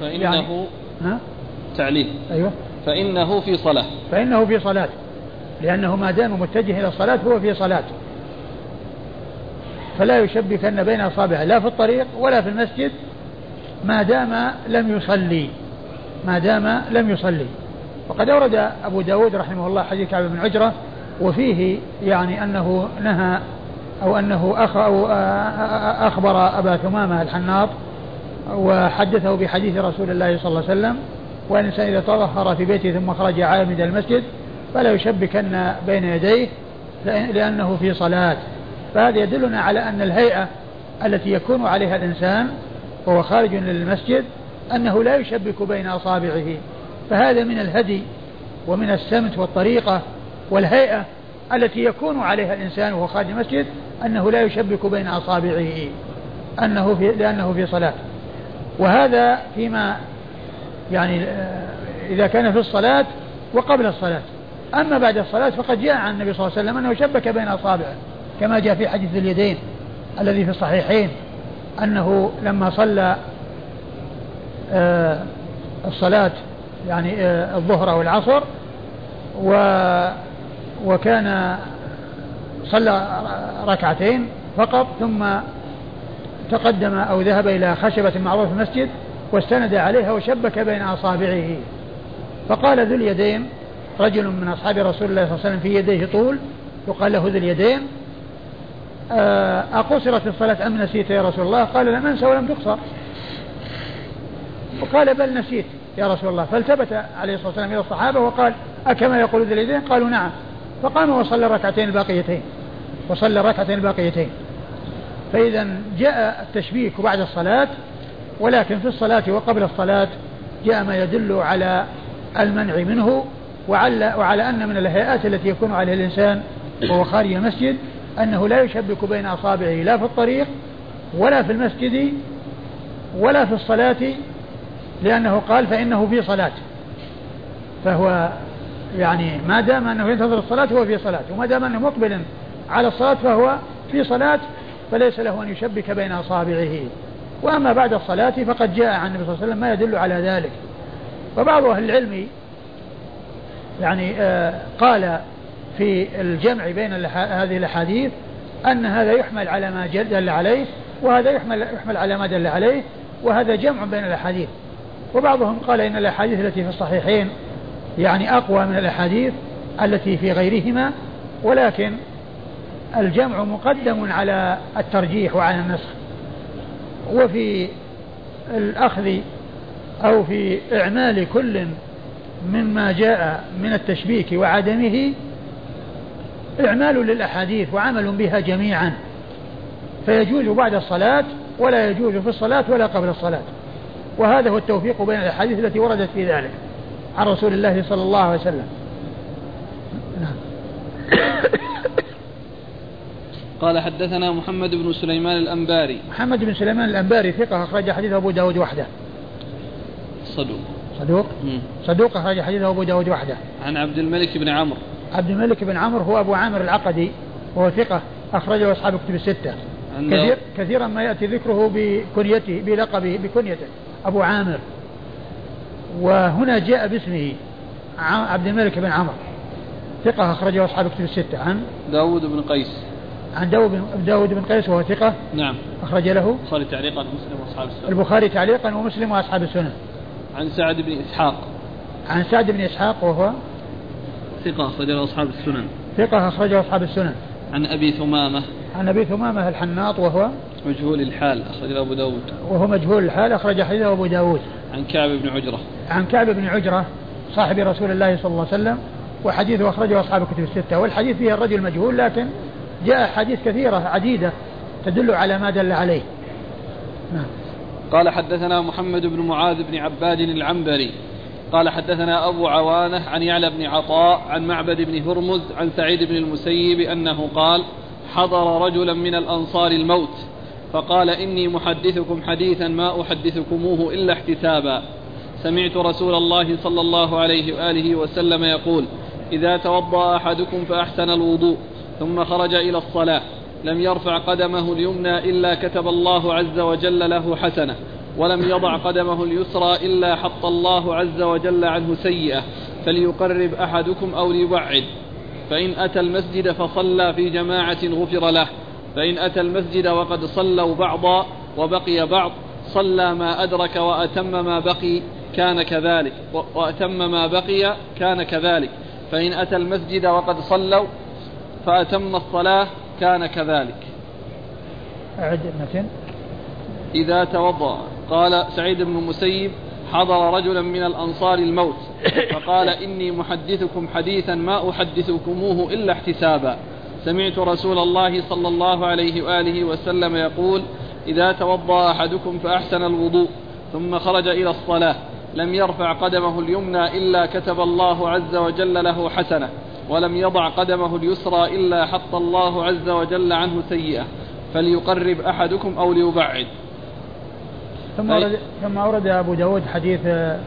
فإنه يعني ها؟ تعليل. أيوه. فإنه في صلاة. فإنه في صلاة. لأنه ما دام متجه إلى الصلاة هو في صلاة. فلا يشبكن بين أصابعه لا في الطريق ولا في المسجد ما دام لم يصلي. ما دام لم يصلي. وقد أورد أبو داود رحمه الله حديث كعب بن عجرة وفيه يعني أنه نهى أو أنه أخ أو أخبر أبا ثمامة الحناط وحدثه بحديث رسول الله صلى الله عليه وسلم وأن الإنسان إذا تطهر في بيته ثم خرج عامد المسجد فلا يشبكن بين يديه لأنه في صلاة. فهذا يدلنا على أن الهيئة التي يكون عليها الإنسان وهو خارج للمسجد أنه لا يشبك بين أصابعه. فهذا من الهدي ومن السمت والطريقة والهيئة التي يكون عليها الإنسان وهو خارج المسجد أنه لا يشبك بين أصابعه أنه في لأنه في صلاة. وهذا فيما يعني آه، إذا كان في الصلاة وقبل الصلاة. أما بعد الصلاة فقد جاء عن النبي صلى الله عليه وسلم أنه شبك بين أصابعه كما جاء في حديث اليدين الذي في الصحيحين أنه لما صلى آه، الصلاة يعني آه، الظهر أو العصر و وكان صلى ركعتين فقط ثم تقدم أو ذهب إلى خشبة معروفة في المسجد واستند عليها وشبك بين أصابعه. فقال ذو اليدين رجل من أصحاب رسول الله صلى الله عليه وسلم في يديه طول يقال له ذو اليدين آه، أقصرت الصلاة أم نسيت يا رسول الله؟ قال لم أنسى ولم تقصر. وقال بل نسيت. يا رسول الله. فالتفت عليه الصلاة والسلام إلى الصحابة وقال أكما يقول ذو اليدين؟ قالوا نعم. فقام وصلى الركعتين الباقيتين. وصلى الركعتين الباقيتين. فإذا جاء التشبيك بعد الصلاة ولكن في الصلاة وقبل الصلاة جاء ما يدل على المنع منه وعلى, وعلى أن من الهيئات التي يكون عليها الإنسان وهو خارج المسجد أنه لا يشبك بين أصابعه لا في الطريق ولا في المسجد ولا في الصلاة لأنه قال فإنه في صلاة. فهو يعني ما دام أنه ينتظر الصلاة هو في صلاة وما دام أنه مقبل على الصلاة فهو في صلاة فليس له أن يشبك بين أصابعه. وأما بعد الصلاة فقد جاء عن النبي صلى الله عليه وسلم ما يدل على ذلك. فبعض أهل العلم يعني آه قال في الجمع بين هذه الأحاديث أن هذا يحمل على ما دل عليه وهذا يحمل يحمل على ما دل عليه وهذا جمع بين الأحاديث. وبعضهم قال إن الأحاديث التي في الصحيحين يعني أقوى من الأحاديث التي في غيرهما ولكن الجمع مقدم على الترجيح وعلى النسخ. وفي الأخذ أو في إعمال كل مما جاء من التشبيك وعدمه إعمال للأحاديث وعمل بها جميعا. فيجوز بعد الصلاة ولا يجوز في الصلاة ولا قبل الصلاة. وهذا هو التوفيق بين الأحاديث التي وردت في ذلك عن رسول الله صلى الله عليه وسلم. نعم. قال حدثنا محمد بن سليمان الأنباري. محمد بن سليمان الأنباري ثقة أخرج حديث أبو داود وحده. صدوق. صدوق؟ مم. صدوق أخرج حديث أبو داود وحده. عن عبد الملك بن عمرو. عبد الملك بن عمرو هو أبو عامر العقدي وهو ثقة أخرجه أصحاب كتب الستة. كثير كثيرا ما يأتي ذكره بكنيته بلقبه بكنيته. أبو عامر. وهنا جاء باسمه عبد الملك بن عمرو. ثقة أخرجه أصحاب كتب الستة. عن؟ داود بن قيس. عن داود بن, داود بن قيس وهو ثقة. نعم. أخرج له. البخاري تعليقا ومسلم وأصحاب السنن البخاري تعليقا ومسلم وأصحاب السنن عن سعد بن إسحاق. عن سعد بن إسحاق وهو ثقة أخرجه أصحاب السنن. ثقة أخرجه أصحاب السنن. عن أبي ثمامة. عن أبي ثمامة الحناط وهو مجهول الحال أخرجه أبو داود. وهو مجهول الحال أخرج حديثه أبو داود. عن كعب بن عجرة. عن كعب بن عجرة صاحب رسول الله صلى الله عليه وسلم وحديثه أخرجه أصحاب الكتب الستة. والحديث فيه الرجل مجهول لكن جاء حديث كثيرة عديدة تدل على ما دل عليه. نعم. قال حدثنا محمد بن معاذ بن عباد العنبري. قال حدثنا أبو عوانة عن يعلى بن عطاء عن معبد بن هرمز عن سعيد بن المسيب أنه قال حضر رجلا من الأنصار الموت. فقال إني محدثكم حديثا ما أحدثكموه إلا احتسابا. سمعت رسول الله صلى الله عليه وآله وسلم يقول إذا توضأ أحدكم فأحسن الوضوء ثم خرج إلى الصلاة لم يرفع قدمه اليمنى إلا كتب الله عز وجل له حسنة ولم يضع قدمه اليسرى إلا حط الله عز وجل عنه سيئة فليقرب أحدكم أو ليبعد. فإن أتى المسجد فصلى في جماعة غفر له. فإن أتى المسجد وقد صلوا بعضا وبقي بعض صلى ما أدرك وأتم ما بقي كان كذلك وأتم ما بقي كان كذلك. فإن أتى المسجد وقد صلوا فأتم الصلاة كان كذلك. أعد متن. إذا توضأ. قال سعيد بن المسيب حضر رجلا من الأنصار الموت فقال إني محدثكم حديثا ما أحدثكموه إلا احتسابا. سمعت رسول الله صلى الله عليه وآله وسلم يقول إذا توضأ أحدكم فأحسن الوضوء ثم خرج إلى الصلاة. لم يرفع قدمه اليمنى إلا كتب الله عز وجل له حسنة ولم يضع قدمه اليسرى إلا حط الله عز وجل عنه سيئة. فليقرب أحدكم أو ليبعد. ثم أورد ثم أورد أبو داود حديث آه،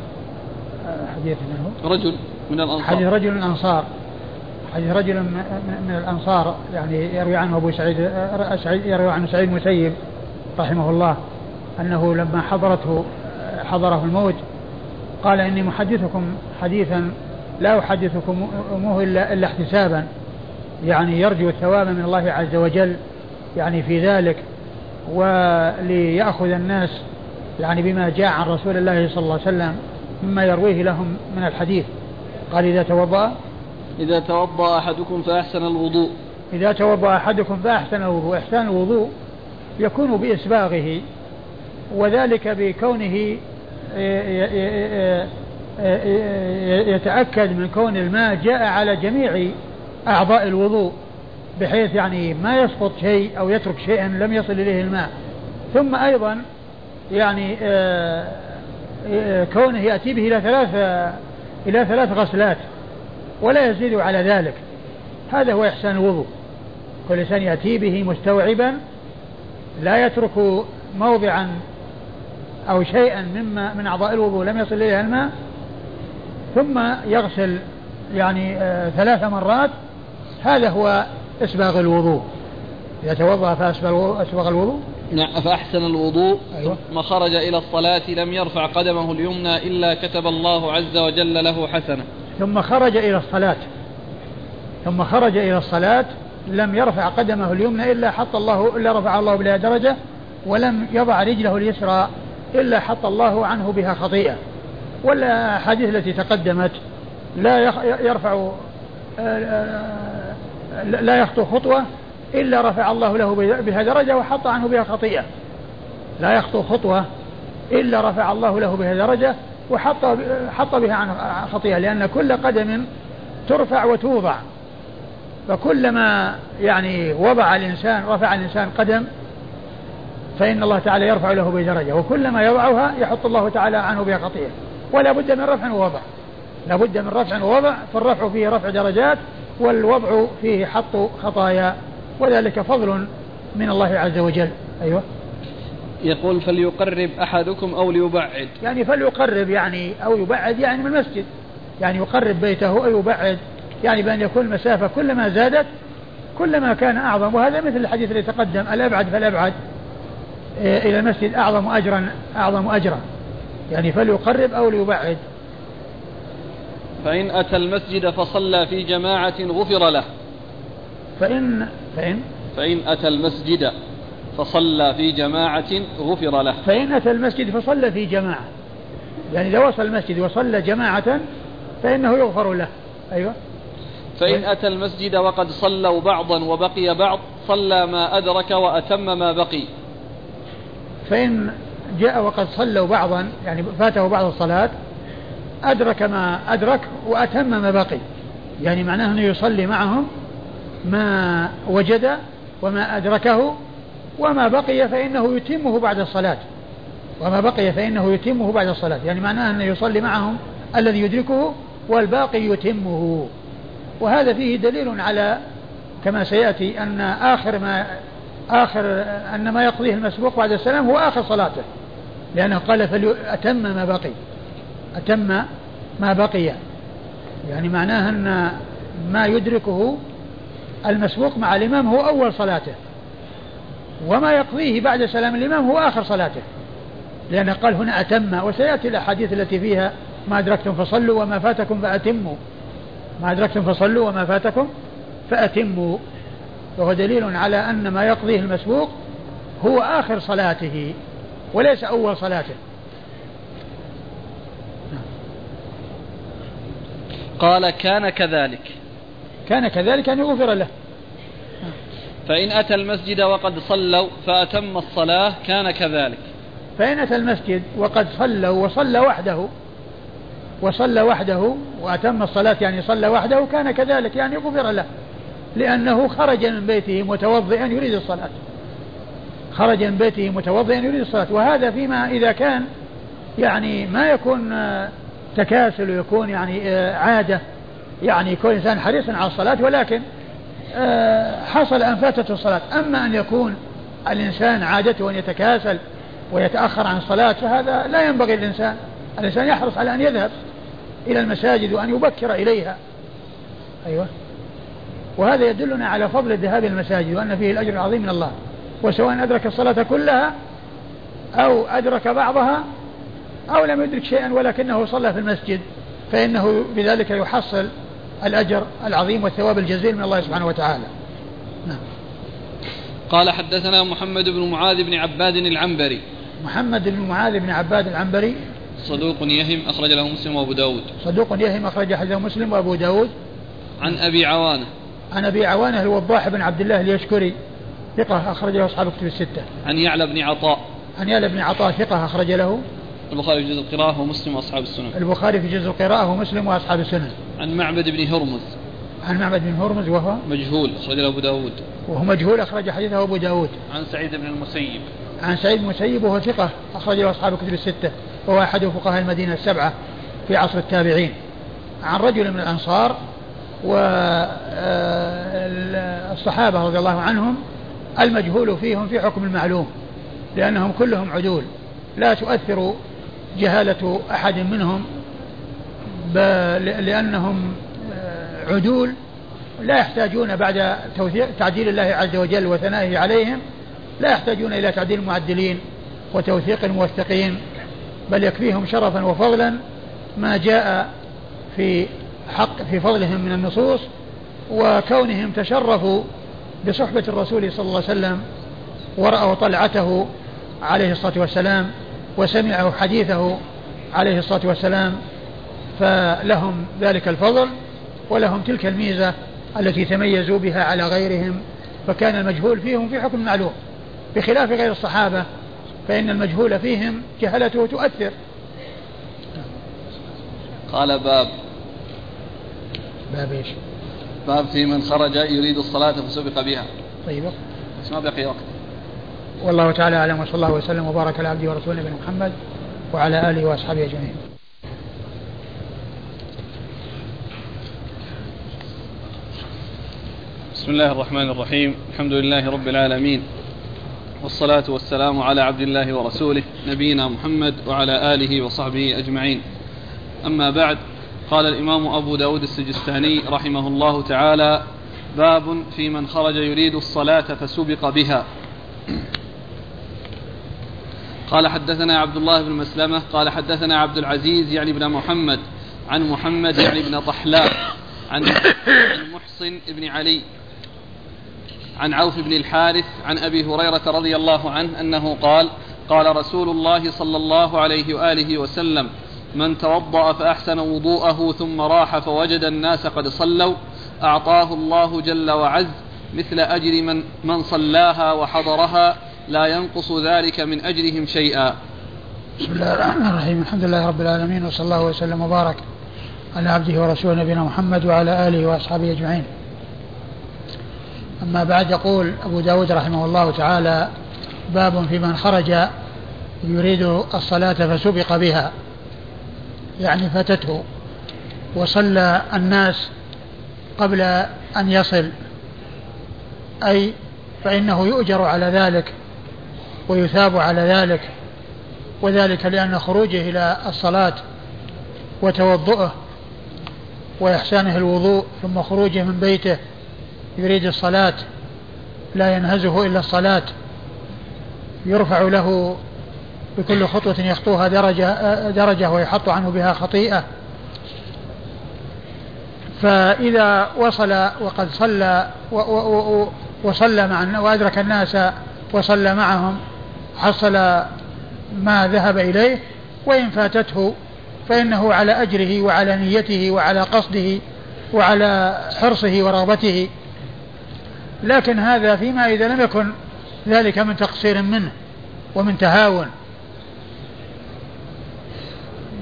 حديث من هو؟ رجل من الأنصار. حديث رجل من الأنصار. حديث رجل من الأنصار يعني يروي عنه أبو سعيد يروي عنه سعيد المسيب رحمه الله أنه لما حضرته حضره الموت قال إني محدثكم حديثا لا أحدثكم إلا, إلا احتسابا يعني يرجو الثواب من الله عز وجل يعني في ذلك وليأخذ الناس يعني بما جاء عن رسول الله صلى الله عليه وسلم مما يرويه لهم من الحديث. قال إذا توضأ إذا توضأ أحدكم فأحسن الوضوء. إذا توضأ أحدكم فأحسن الوضوء إحسان الوضوء يكون بإسباغه وذلك بكونه يتأكد من كون الماء جاء على جميع أعضاء الوضوء بحيث يعني ما يسقط شيء أو يترك شيئا لم يصل إليه الماء. ثم أيضا يعني آه، آه، كونه يأتي به إلى ثلاث إلى ثلاث غسلات. ولا يزيد على ذلك. هذا هو إحسان الوضوء. كل إنسان يأتي به مستوعبا لا يترك موضعا أو شيئا مما من أعضاء الوضوء لم يصل إليها الماء ثم يغسل يعني آه ثلاث مرات. هذا هو إسباغ الوضوء. إذا توضأ فأسبغ الوضوء؟ نعم فأحسن الوضوء. أيوة. ثم خرج إلى الصلاة لم يرفع قدمه اليمنى إلا كتب الله عز وجل له حسنة. ثم خرج إلى الصلاة. ثم خرج إلى الصلاة لم يرفع قدمه اليمنى إلا حط الله إلا رفع الله بها درجة ولم يضع رجله اليسرى إلا حط الله عنه بها خطيئة. والأحاديث التي تقدمت لا يرفع آه، آه، لا يخطو خطوة إلا رفع الله له بها درجة وحط عنه بها خطيئة. لا يخطو خطوة إلا رفع الله له بها درجة وحط حط بها عنه خطيئة لأن كل قدم ترفع وتوضع. فكلما يعني وضع الإنسان رفع الإنسان قدم فإن الله تعالى يرفع له بدرجة. وكلما يضعها يحط الله تعالى عنه بها خطيئة. ولا بد من رفع ووضع. لا بد من رفع ووضع فالرفع فيه رفع درجات والوضع فيه حط خطايا. وذلك فضل من الله عز وجل. أيوة. يقول فليقرب أحدكم أو ليبعد. يعني فليقرب يعني أو يبعد يعني من المسجد. يعني يقرب بيته أو يبعد. يعني بأن يكون المسافة كلما زادت كلما كان أعظم. وهذا مثل الحديث الذي تقدم الأبعد فالأبعد إيه، إلى المسجد أعظم أجرا أعظم أجرا. يعني فليقرب أو ليبعد. فإن أتى المسجد فصلى في جماعة غفر له. فإن فإن؟ فإن أتى المسجد فصلى في جماعة غفر له. فإن أتى المسجد فصلى في جماعة. يعني إذا وصل المسجد وصلى جماعة فإنه يغفر له. أيوة. فإن أتى المسجد وقد صلوا بعضا وبقي بعض صلى ما أدرك وأتم ما بقي. فإن جاء وقد صلوا بعضا يعني فاته بعض الصلاة أدرك ما أدرك وأتم ما بقي. يعني معناه أنه يصلي معهم ما وجد وما أدركه وما بقي فإنه يتمه بعد الصلاة. وما بقي فإنه يتمه بعد الصلاة. يعني معناه أنه يصلي معهم الذي يدركه والباقي يتمه. وهذا فيه دليل على كما سيأتي أن آخر ما آخر أن ما يقضيه المسبوق بعد السلام هو آخر صلاته. لأنه قال فلأتم ما بقي. أتم ما بقي. يعني معناه أن ما يدركه المسبوق مع الإمام هو أول صلاته. وما يقضيه بعد سلام الإمام هو آخر صلاته. لأنه قال هنا أتم وسيأتي الأحاديث التي فيها ما أدركتم فصلوا وما فاتكم فأتموا. ما أدركتم فصلوا وما فاتكم فأتموا. وهو دليل على أن ما يقضيه المسبوق هو آخر صلاته وليس أول صلاته. قال كان كذلك. كان كذلك أن يغفر له. فإن أتى المسجد وقد صلوا فأتم الصلاة كان كذلك. فإن أتى المسجد وقد صلوا وصلى وحده وصلى وحده وأتم الصلاة يعني صلى وحده كان كذلك يعني غفر له لأنه خرج من بيته متوضئا يريد الصلاة. خرج من بيته متوضئا يريد الصلاة. وهذا فيما إذا كان يعني ما يكون تكاسل ويكون يعني آه، عادة يعني يكون إنسان حريصا على الصلاة ولكن آه، حصل أن فاتته الصلاة. أما أن يكون الإنسان عادته أن يتكاسل ويتأخر عن الصلاة فهذا لا ينبغي للإنسان. الإنسان يحرص على أن يذهب إلى المساجد وأن يبكر إليها. أيوة. وهذا يدلنا على فضل الذهاب إلى المساجد وأن فيه الأجر العظيم من الله. وسواء أدرك الصلاة كلها أو أدرك بعضها أو لم يدرك شيئا ولكنه صلى في المسجد فإنه بذلك يحصل الأجر العظيم والثواب الجزيل من الله سبحانه وتعالى. نعم. قال حدثنا محمد بن معاذ بن عباد العنبري. محمد بن معاذ بن عباد العنبري. صدوق يهم أخرج له مسلم وأبو داود. صدوق يهم أخرج له مسلم وأبو داود. عن أبي عوانة. عن أبي عوانة الوضاح بن عبد الله اليشكري. ثقة أخرج له أصحاب كتب الستة. عن يعلى بن عطاء. عن يعلى بن عطاء ثقة أخرج له. البخاري في جزء القراءة ومسلم وأصحاب السنن. البخاري في جزء القراءة ومسلم وأصحاب السنن. عن معبد بن هرمز. عن معبد بن هرمز وهو مجهول أخرج له أبو داود. وهو مجهول أخرج حديثه أبو داود. عن سعيد بن المسيب. عن سعيد بن المسيب وهو ثقة أخرج له أصحاب الكتب الستة. وهو أحد فقهاء المدينة السبعة في عصر التابعين. عن رجل من الأنصار والصحابة آه، رضي الله عنهم المجهول فيهم في حكم المعلوم لأنهم كلهم عدول. لا تؤثر جهالة أحد منهم لأنهم عدول لا يحتاجون بعد تعديل الله عز وجل وثنائه عليهم لا يحتاجون إلى تعديل المعدلين وتوثيق الموثقين بل يكفيهم شرفا وفضلا ما جاء في حق في فضلهم من النصوص وكونهم تشرفوا بصحبة الرسول صلى الله عليه وسلم ورأوا طلعته عليه الصلاة والسلام. وسمعوا حديثه عليه الصلاة والسلام فلهم ذلك الفضل ولهم تلك الميزة التي تميزوا بها على غيرهم فكان المجهول فيهم في حكم معلوم. بخلاف غير الصحابة فإن المجهول فيهم جهلته تؤثر. قال باب. باب إيش؟ باب في من خرج يريد الصلاة فسبق بها. طيب. بس ما بقي وقت. والله تعالى أعلم وصلى الله وسلم وبارك على عبده ورسوله نبينا محمد وعلى آله وأصحابه أجمعين. بسم الله الرحمن الرحيم، الحمد لله رب العالمين. والصلاة والسلام على عبد الله ورسوله نبينا محمد وعلى آله وصحبه أجمعين. أما بعد قال الإمام أبو داود السجستاني رحمه الله تعالى باب في من خرج يريد الصلاة فسبق بها. قال حدثنا عبد الله بن مسلمة قال حدثنا عبد العزيز يعني بن محمد عن محمد يعني بن طحلاء عن محصن بن علي عن عوف بن الحارث عن أبي هريرة رضي الله عنه أنه قال قال رسول الله صلى الله عليه وآله وسلم من توضأ فأحسن وضوءه ثم راح فوجد الناس قد صلوا أعطاه الله جل وعز مثل أجر من, من صلاها وحضرها لا ينقص ذلك من أجرهم شيئا. بسم الله الرحمن الرحيم. الحمد لله رب العالمين وصلى الله وسلم وبارك على عبده ورسوله نبينا محمد وعلى آله وأصحابه أجمعين. أما بعد يقول أبو داود رحمه الله تعالى باب في من خرج يريد الصلاة فسبق بها يعني فاتته وصلى الناس قبل أن يصل أي فإنه يؤجر على ذلك. ويثاب على ذلك وذلك لأن خروجه إلى الصلاة وتوضؤه وإحسانه الوضوء ثم خروجه من بيته يريد الصلاة لا ينهزه إلا الصلاة يرفع له بكل خطوة يخطوها درجة درجة ويحط عنه بها خطيئة. فإذا وصل وقد صلى وصلى مع وأدرك الناس وصلى معهم حصل ما ذهب إليه وإن فاتته فإنه على أجره وعلى نيته وعلى قصده وعلى حرصه ورغبته. لكن هذا فيما إذا لم يكن ذلك من تقصير منه ومن تهاون.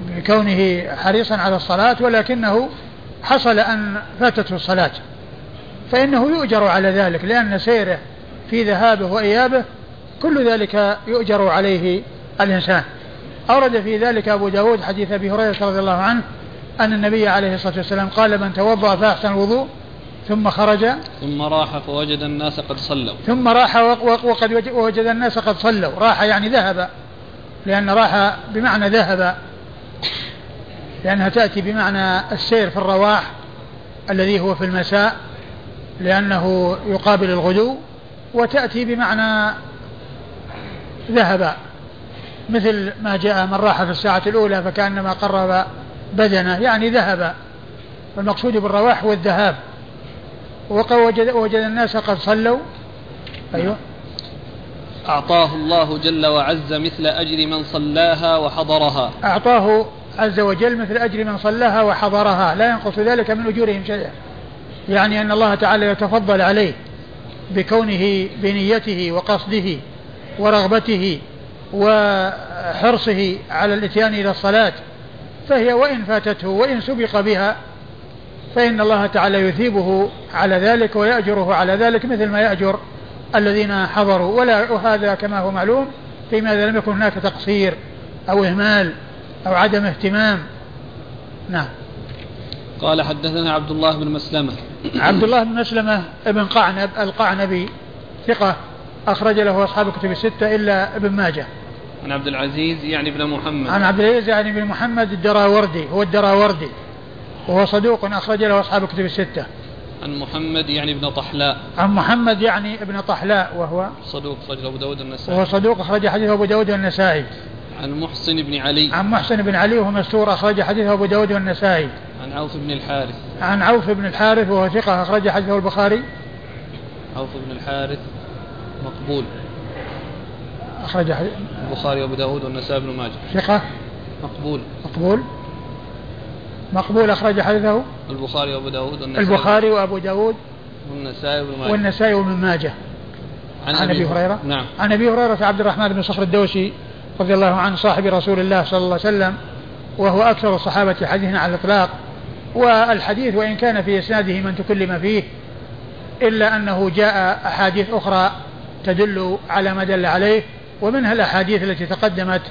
بكونه حريصا على الصلاة ولكنه حصل أن فاتته الصلاة. فإنه يؤجر على ذلك لأن سيره في ذهابه وإيابه كل ذلك يؤجر عليه الإنسان. أورد في ذلك أبو داود حديث أبي هريرة رضي الله عنه أن النبي عليه الصلاة والسلام قال من توضأ فأحسن الوضوء ثم خرج ثم راح فوجد الناس قد صلوا. ثم راح وقد وجد الناس قد صلوا. راح يعني ذهب لأن راح بمعنى ذهب لأنها تأتي بمعنى السير في الرواح الذي هو في المساء لأنه يقابل الغدو وتأتي بمعنى ذهب مثل ما جاء من راح في الساعة الأولى فكأنما قرب بدنه يعني ذهب. والمقصود بالرواح هو الذهاب. وجد, وجد الناس قد صلوا. أيوه. أعطاه الله جل وعز مثل أجر من صلاها وحضرها. أعطاه عز وجل مثل أجر من صلاها وحضرها. لا ينقص ذلك من أجورهم شيئا. يعني أن الله تعالى يتفضل عليه بكونه بنيته وقصده. ورغبته وحرصه على الإتيان إلى الصلاة فهي وإن فاتته وإن سبق بها فإن الله تعالى يثيبه على ذلك ويأجره على ذلك مثل ما يأجر الذين حضروا. ولا وهذا كما هو معلوم فيما إذا لم يكن هناك تقصير أو إهمال أو عدم اهتمام. نعم. قال حدثنا عبد الله بن مسلمة. عبد الله بن مسلمة ابن قعنب القعنبي ثقة. أخرج له أصحاب الكتب الستة إلا ابن ماجه. عن عبد العزيز يعني ابن محمد. عن عبد العزيز يعني ابن محمد الدراوردي هو الدراوردي. وهو صدوق أخرج له أصحاب الكتب الستة. عن محمد يعني ابن طحلاء. عن محمد يعني ابن طحلاء وهو صدوق أخرج أبو داود النسائي. وهو صدوق أخرج حديث أبو داود والنسائي عن محسن بن علي. عن محسن بن علي وهو مستور أخرج حديثه أبو داود والنسائي عن عوف بن الحارث. عن عوف بن الحارث وهو ثقة أخرج حديثه البخاري. عوف بن الحارث. مقبول. أخرج البخاري وأبو داود والنسائي بن ماجه. ثقة؟ مقبول. مقبول. مقبول أخرج حديثه؟ البخاري وأبو داود والنسائي البخاري وأبو داود والنسائي بن ماجه. والنسائي وابن ماجه. عن, عن أبي هريرة؟ نعم. عن أبي هريرة عبد الرحمن بن صخر الدوسي رضي الله عنه صاحب رسول الله صلى الله عليه وسلم وهو أكثر الصحابة حديثا على الإطلاق. والحديث وإن كان في إسناده من تكلم فيه إلا أنه جاء أحاديث أخرى تدل على ما دل عليه ومنها الأحاديث التي تقدمت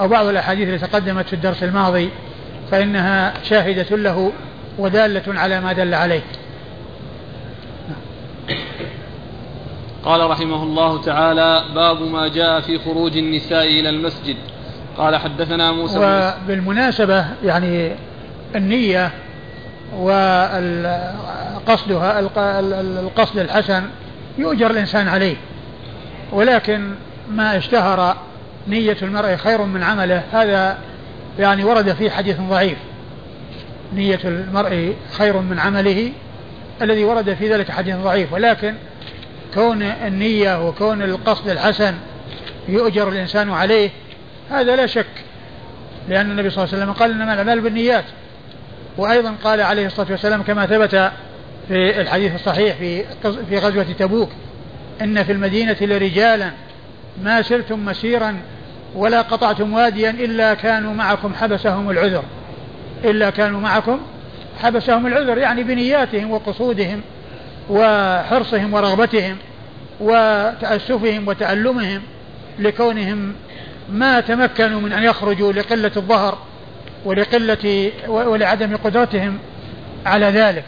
أو بعض الأحاديث التي تقدمت في الدرس الماضي فإنها شاهدة له ودالة على ما دل عليه. قال رحمه الله تعالى باب ما جاء في خروج النساء إلى المسجد. قال حدثنا موسى وبالمناسبة يعني النية وقصدها القصد الحسن يؤجر الإنسان عليه. ولكن ما اشتهر نية المرء خير من عمله هذا يعني ورد فيه حديث ضعيف. نية المرء خير من عمله الذي ورد في ذلك حديث ضعيف. ولكن كون النية وكون القصد الحسن يؤجر الإنسان عليه هذا لا شك لأن النبي صلى الله عليه وسلم قال إنما الأعمال بالنيات. وأيضا قال عليه الصلاة والسلام كما ثبت في الحديث الصحيح في في غزوة تبوك إن في المدينة لرجالا ما سرتم مسيرا ولا قطعتم واديا إلا كانوا معكم حبسهم العذر. إلا كانوا معكم حبسهم العذر يعني بنياتهم وقصودهم وحرصهم ورغبتهم وتأسفهم وتألمهم لكونهم ما تمكنوا من أن يخرجوا لقلة الظهر ولقلة ولعدم قدرتهم على ذلك.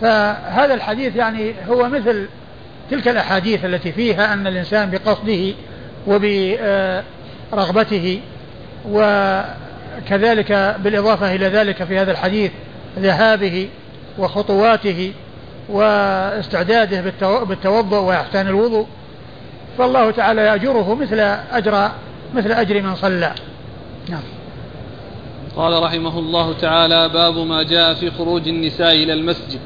فهذا الحديث يعني هو مثل تلك الأحاديث التي فيها أن الإنسان بقصده وبرغبته وكذلك بالإضافة إلى ذلك في هذا الحديث ذهابه وخطواته واستعداده بالتوضؤ وإحسان الوضوء فالله تعالى يأجره مثل أجر مثل أجر من صلى. نعم. قال رحمه الله تعالى باب ما جاء في خروج النساء إلى المسجد.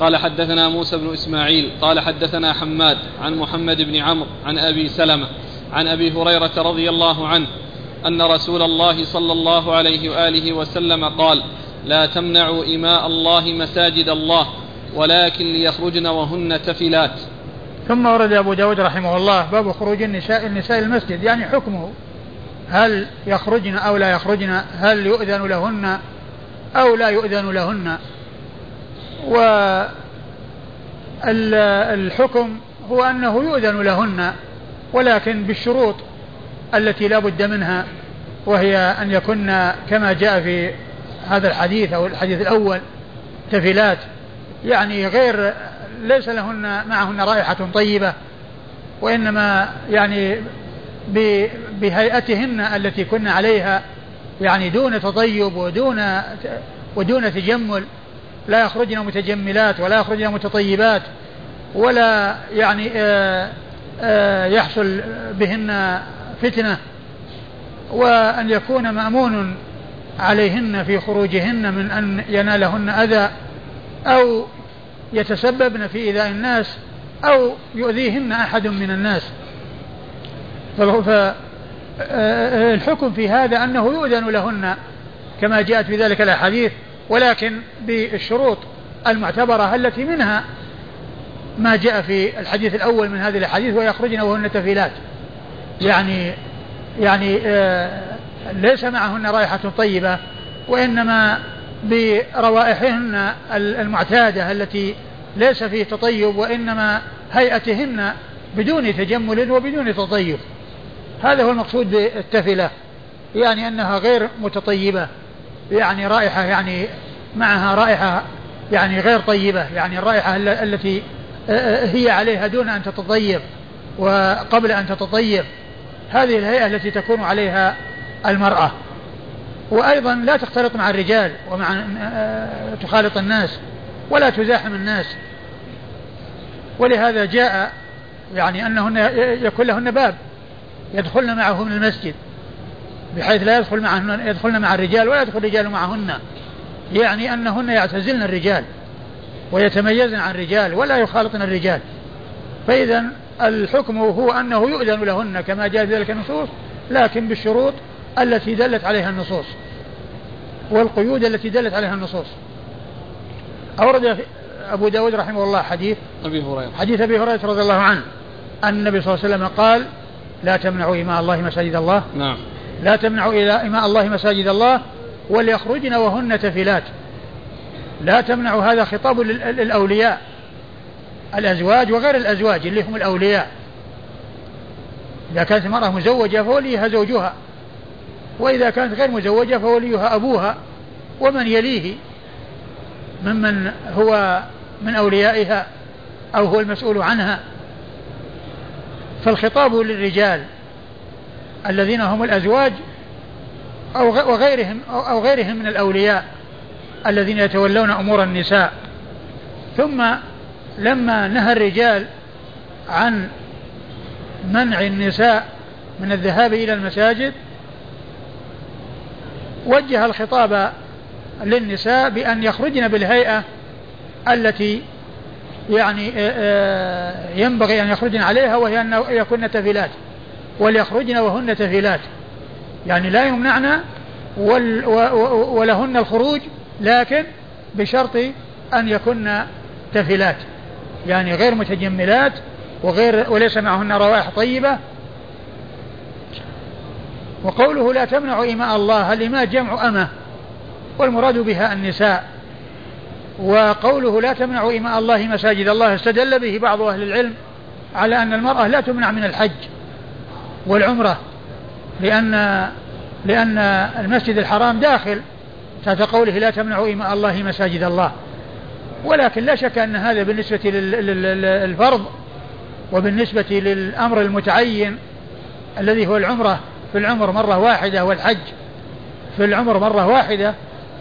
قال حدثنا موسى بن إسماعيل قال حدثنا حماد عن محمد بن عمرو عن أبي سلمة عن أبي هريرة رضي الله عنه أن رسول الله صلى الله عليه وآله وسلم قال لا تمنعوا إماء الله مساجد الله ولكن ليخرجن وهن تفلات. ثم ورد أبو داود رحمه الله باب خروج النساء النساء المسجد. يعني حكمه هل يخرجن أو لا يخرجن؟ هل يؤذن لهن أو لا يؤذن لهن؟ والحكم هو أنه يؤذن لهن ولكن بالشروط التي لا بد منها وهي أن يكن كما جاء في هذا الحديث أو الحديث الأول تفلات يعني غير ليس لهن معهن رائحة طيبة وإنما يعني بهيئتهن التي كن عليها يعني دون تطيب ودون ودون تجمل. لا يخرجن متجملات ولا يخرجن متطيبات ولا يعني آآ آآ يحصل بهن فتنة وأن يكون مأمون عليهن في خروجهن من أن ينالهن أذى أو يتسببن في إيذاء الناس أو يؤذيهن أحد من الناس. فالحكم في هذا أنه يؤذن لهن كما جاءت في ذلك الأحاديث ولكن بالشروط المعتبرة التي منها ما جاء في الحديث الأول من هذه الأحاديث ويخرجن وهن تفيلات. يعني يعني آه ليس معهن رائحة طيبة وإنما بروائحهن المعتادة التي ليس فيه تطيب وإنما هيئتهن بدون تجمل وبدون تطيب. هذا هو المقصود بالتفلة يعني أنها غير متطيبة. يعني رائحة يعني معها رائحة يعني غير طيبة يعني الرائحة التي هي عليها دون أن تتطيب وقبل أن تتطيب. هذه الهيئة التي تكون عليها المرأة. وأيضا لا تختلط مع الرجال ومع تخالط الناس ولا تزاحم الناس. ولهذا جاء يعني أنهن يكون لهن باب. يدخلن معه من المسجد. بحيث لا يدخل معهن يدخلن مع الرجال ولا يدخل الرجال معهن. يعني أنهن يعتزلن الرجال ويتميزن عن الرجال ولا يخالطن الرجال. فإذا الحكم هو أنه يؤذن لهن كما جاء في ذلك النصوص لكن بالشروط التي دلت عليها النصوص والقيود التي دلت عليها النصوص. أورد أبو داود رحمه الله حديث أبي هريرة. حديث أبي هريرة رضي الله عنه. أن النبي صلى الله عليه وسلم قال لا تمنعوا إماء الله مساجد الله. نعم. لا تمنعوا إلى إماء الله مساجد الله وليخرجن وهن تفلات. لا تمنعوا هذا خطاب للأولياء. الأزواج وغير الأزواج اللي هم الأولياء. إذا كانت المرأة مزوجة فوليها زوجها. وإذا كانت غير مزوجة فوليها أبوها ومن يليه ممن هو من أوليائها أو هو المسؤول عنها. فالخطاب للرجال الذين هم الأزواج أو وغيرهم أو غيرهم من الأولياء الذين يتولون أمور النساء. ثم لما نهى الرجال عن منع النساء من الذهاب إلى المساجد وجه الخطاب للنساء بأن يخرجن بالهيئة التي يعني آه، آه، ينبغي أن يخرجن عليها وهي أن يكن تفلات وليخرجن وهن تفلات يعني لا يمنعن ولهن الخروج لكن بشرط أن يكن تفلات يعني غير متجملات وغير وليس معهن روائح طيبة. وقوله لا تمنع إماء الله الإماء جمع أمة والمراد بها النساء. وقوله لا تمنع إماء الله مساجد الله استدل به بعض أهل العلم على أن المرأة لا تمنع من الحج. والعمرة لأن لأن المسجد الحرام داخل تحت قوله لا تمنع إماء الله مساجد الله. ولكن لا شك أن هذا بالنسبة للفرض وبالنسبة للأمر المتعين الذي هو العمرة. في العمر مرة واحدة والحج في العمر مرة واحدة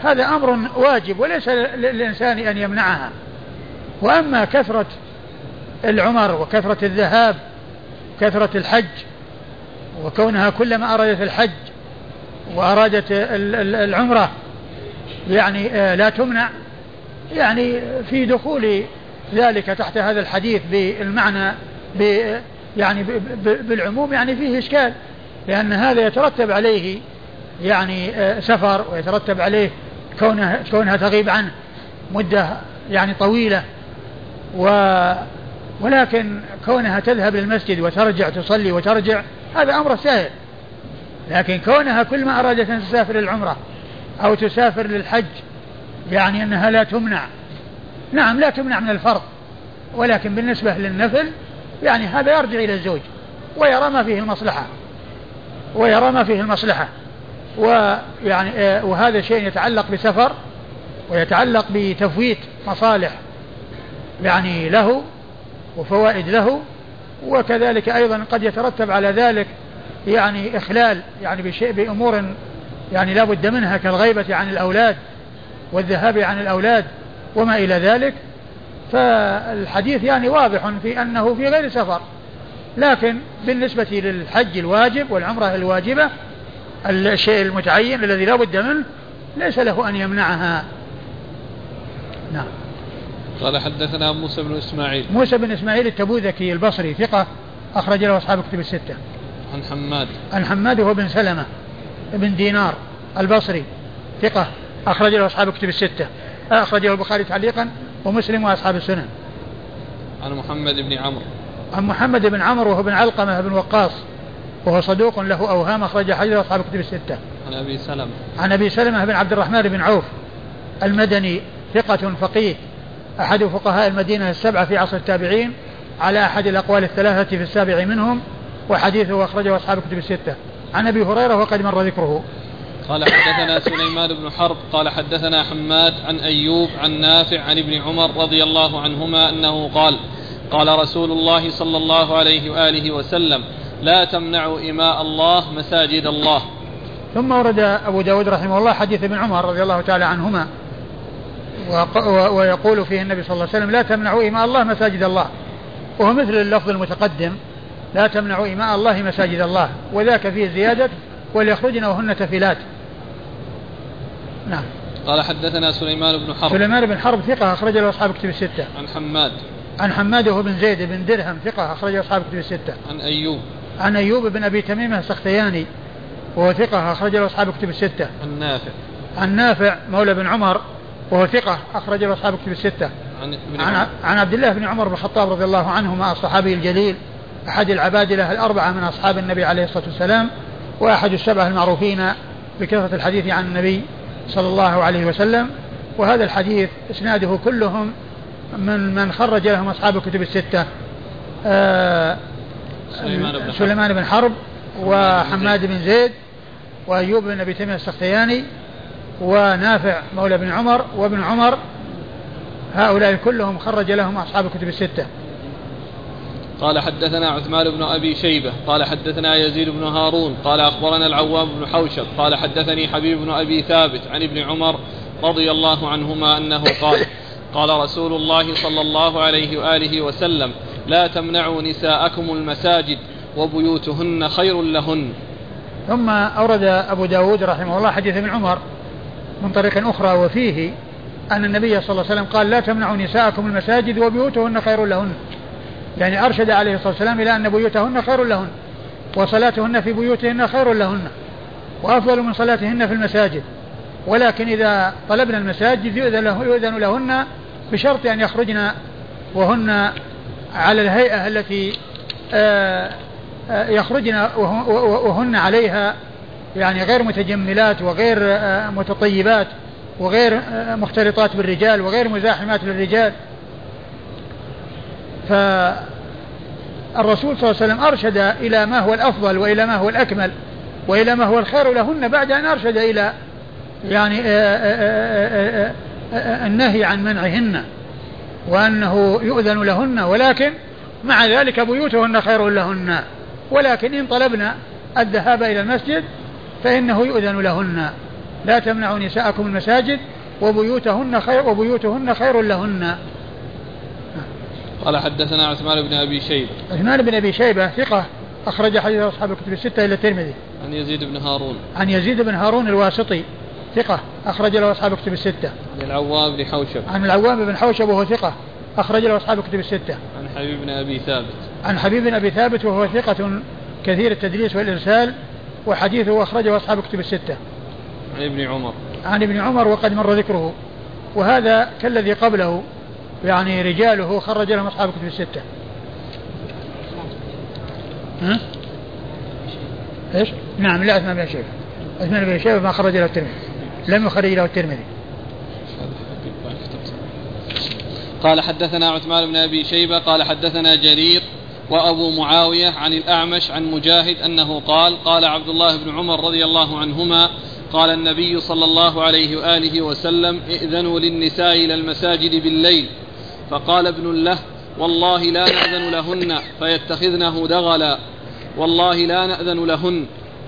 هذا أمر واجب وليس للإنسان أن يمنعها. وأما كثرة العمر وكثرة الذهاب كثرة الحج وكونها كلما أرادت الحج وأرادت العمرة يعني آه، لا تمنع يعني في دخول ذلك تحت هذا الحديث بالمعنى يعني بالعموم يعني فيه إشكال لأن هذا يترتب عليه يعني آه، سفر ويترتب عليه كونها كونها تغيب عنه مدة يعني طويلة و ولكن كونها تذهب للمسجد وترجع تصلي وترجع هذا أمر سهل. لكن كونها كل ما أرادت أن تسافر للعمرة أو تسافر للحج يعني أنها لا تمنع. نعم لا تمنع من الفرض. ولكن بالنسبة للنفل يعني هذا يرجع إلى الزوج ويرى ما فيه المصلحة. ويرى ما فيه المصلحة. ويعني آه، وهذا شيء يتعلق بسفر ويتعلق بتفويت مصالح يعني له وفوائد له. وكذلك أيضا قد يترتب على ذلك يعني إخلال يعني بشيء بأمور يعني لا بد منها كالغيبة عن الأولاد والذهاب عن الأولاد وما إلى ذلك فالحديث يعني واضح في أنه في غير سفر. لكن بالنسبة للحج الواجب والعمرة الواجبة الشيء المتعين الذي لا بد منه ليس له أن يمنعها. نعم. قال حدثنا موسى بن إسماعيل. موسى بن إسماعيل التبوذكي البصري ثقة أخرج له أصحاب كتب الستة. عن حماد. عن حماد وهو بن سلمة بن دينار البصري ثقة أخرج له أصحاب كتب الستة. أخرجه البخاري تعليقا ومسلم وأصحاب السنن. عن محمد بن عمرو. عن محمد بن عمرو وهو بن علقمة بن وقاص وهو صدوق له أوهام أخرج حديث أصحاب كتب الستة. عن أبي سلمة. عن أبي سلمة بن عبد الرحمن بن عوف المدني ثقة فقيه أحد فقهاء المدينة السبعة في عصر التابعين على أحد الأقوال الثلاثة في السابع منهم وحديثه أخرجه أصحاب كتب الستة. عن أبي هريرة وقد مر ذكره. قال حدثنا سليمان بن حرب قال حدثنا حماد عن أيوب عن نافع عن ابن عمر رضي الله عنهما أنه قال قال رسول الله صلى الله عليه وآله وسلم لا تمنعوا إماء الله مساجد الله. ثم ورد أبو داود رحمه الله حديث ابن عمر رضي الله تعالى عنهما. ويقول فيه النبي صلى الله عليه وسلم لا تمنعوا إماء الله مساجد الله. وهو مثل اللفظ المتقدم لا تمنعوا إماء الله مساجد الله. وذاك فيه زيادة وليخرجن وهن تفلات نعم. قال حدثنا سليمان بن حرب. سليمان بن حرب ثقة أخرج له أصحاب كتب الستة. عن حماد. عن حماد وهو بن زيد بن درهم ثقة أخرج أصحاب كتب الستة. عن أيوب. عن أيوب بن أبي تميمة السختياني وهو ثقة أخرج له أصحاب كتب الستة. عن نافع. عن نافع مولى بن عمر وهو ثقة أخرج له أصحاب كتب الستة. عن, عن, عن عبد الله بن عمر بن الخطاب رضي الله عنهما الصحابي الجليل أحد العبادلة الأربعة من أصحاب النبي عليه الصلاة والسلام وأحد السبعة المعروفين بكثرة الحديث عن النبي صلى الله عليه وسلم. وهذا الحديث إسناده كلهم من من خرج لهم أصحاب الكتب الستة. آه سليمان بن حرب, سليمان بن حرب وحماد بن زيد وأيوب بن أبي تيمية السختياني ونافع مولى بن عمر وابن عمر هؤلاء كلهم خرج لهم أصحاب الكتب الستة. قال حدثنا عثمان بن أبي شيبة قال حدثنا يزيد بن هارون قال أخبرنا العوام بن حوشب قال حدثني حبيب بن أبي ثابت عن ابن عمر رضي الله عنهما أنه قال قال رسول الله صلى الله عليه وآله وسلم لا تمنعوا نساءكم المساجد وبيوتهن خير لهن. ثم أورد أبو داود رحمه الله حديث ابن عمر من طريق أخرى وفيه أن النبي صلى الله عليه وسلم قال لا تمنعوا نساءكم المساجد وبيوتهن خير لهن. يعني أرشد عليه الصلاة والسلام إلى أن بيوتهن خير لهن وصلاتهن في بيوتهن خير لهن وأفضل من صلاتهن في المساجد. ولكن إذا طلبنا المساجد يؤذن, له يؤذن لهن بشرط أن يخرجن وهن على الهيئة التي آه، آه، يخرجن وهن عليها يعني غير متجملات وغير آه، متطيبات وغير مختلطات بالرجال وغير مزاحمات للرجال. فالرسول صلى الله عليه وسلم أرشد إلى ما هو الأفضل وإلى ما هو الأكمل وإلى ما هو الخير لهن بعد أن أرشد إلى يعني النهي عن منعهن وأنه يؤذن لهن ولكن مع ذلك بيوتهن خير لهن. ولكن إن طلبنا الذهاب إلى المسجد فإنه يؤذن لهن. لا تمنعوا نساءكم المساجد وبيوتهن خير وبيوتهن خير لهن. قال حدثنا عثمان بن أبي شيبة. عثمان بن أبي شيبة ثقة أخرج حديث أصحاب الكتب الستة إلى الترمذي. عن يزيد بن هارون. عن يزيد بن هارون الواسطي ثقة أخرج له أصحاب الكتب الستة. عن العوام بن حوشب. عن العوام بن حوشب وهو ثقة أخرج له أصحاب الكتب الستة. عن حبيب بن أبي ثابت. عن حبيب بن أبي ثابت وهو ثقة كثير التدليس والإرسال. وحديثه أخرجه أصحاب الكتب الستة. عن ابن عمر. عن ابن عمر وقد مر ذكره. وهذا كالذي قبله يعني رجاله خرج لهم أصحاب الكتب الستة. ها؟ إيش؟ نعم لا عثمان بن شيبة. عثمان بن شيبة ما خرج له الترمذي. لم يخرج له الترمذي. قال حدثنا عثمان بن أبي شيبة قال حدثنا جرير وأبو معاوية عن الأعمش عن مجاهد أنه قال قال عبد الله بن عمر رضي الله عنهما قال النبي صلى الله عليه وآله وسلم ائذنوا للنساء إلى المساجد بالليل. فقال ابن له والله لا نأذن لهن فيتخذنه دغلا والله لا نأذن لهن.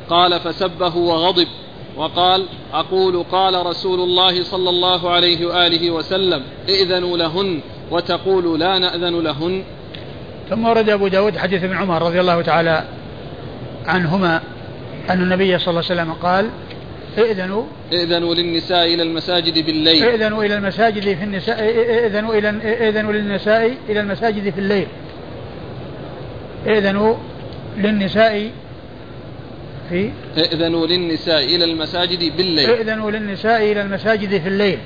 قال فسبه وغضب. وقال أقول قال رسول الله صلى الله عليه وآله وسلم ائذنوا لهن وتقول لا نأذن لهن. ثم ورد أبو داود حديث ابن عمر رضي الله تعالى عنهما أن النبي صلى الله عليه وسلم قال ائذنوا ائذنوا للنساء إلى المساجد بالليل. ائذنوا إلى المساجد في النساء ائذنوا إلى ائذنوا للنساء إلى المساجد في الليل. ائذنوا للنساء في ائذنوا للنساء إلى المساجد بالليل. ائذنوا للنساء إلى المساجد في الليل.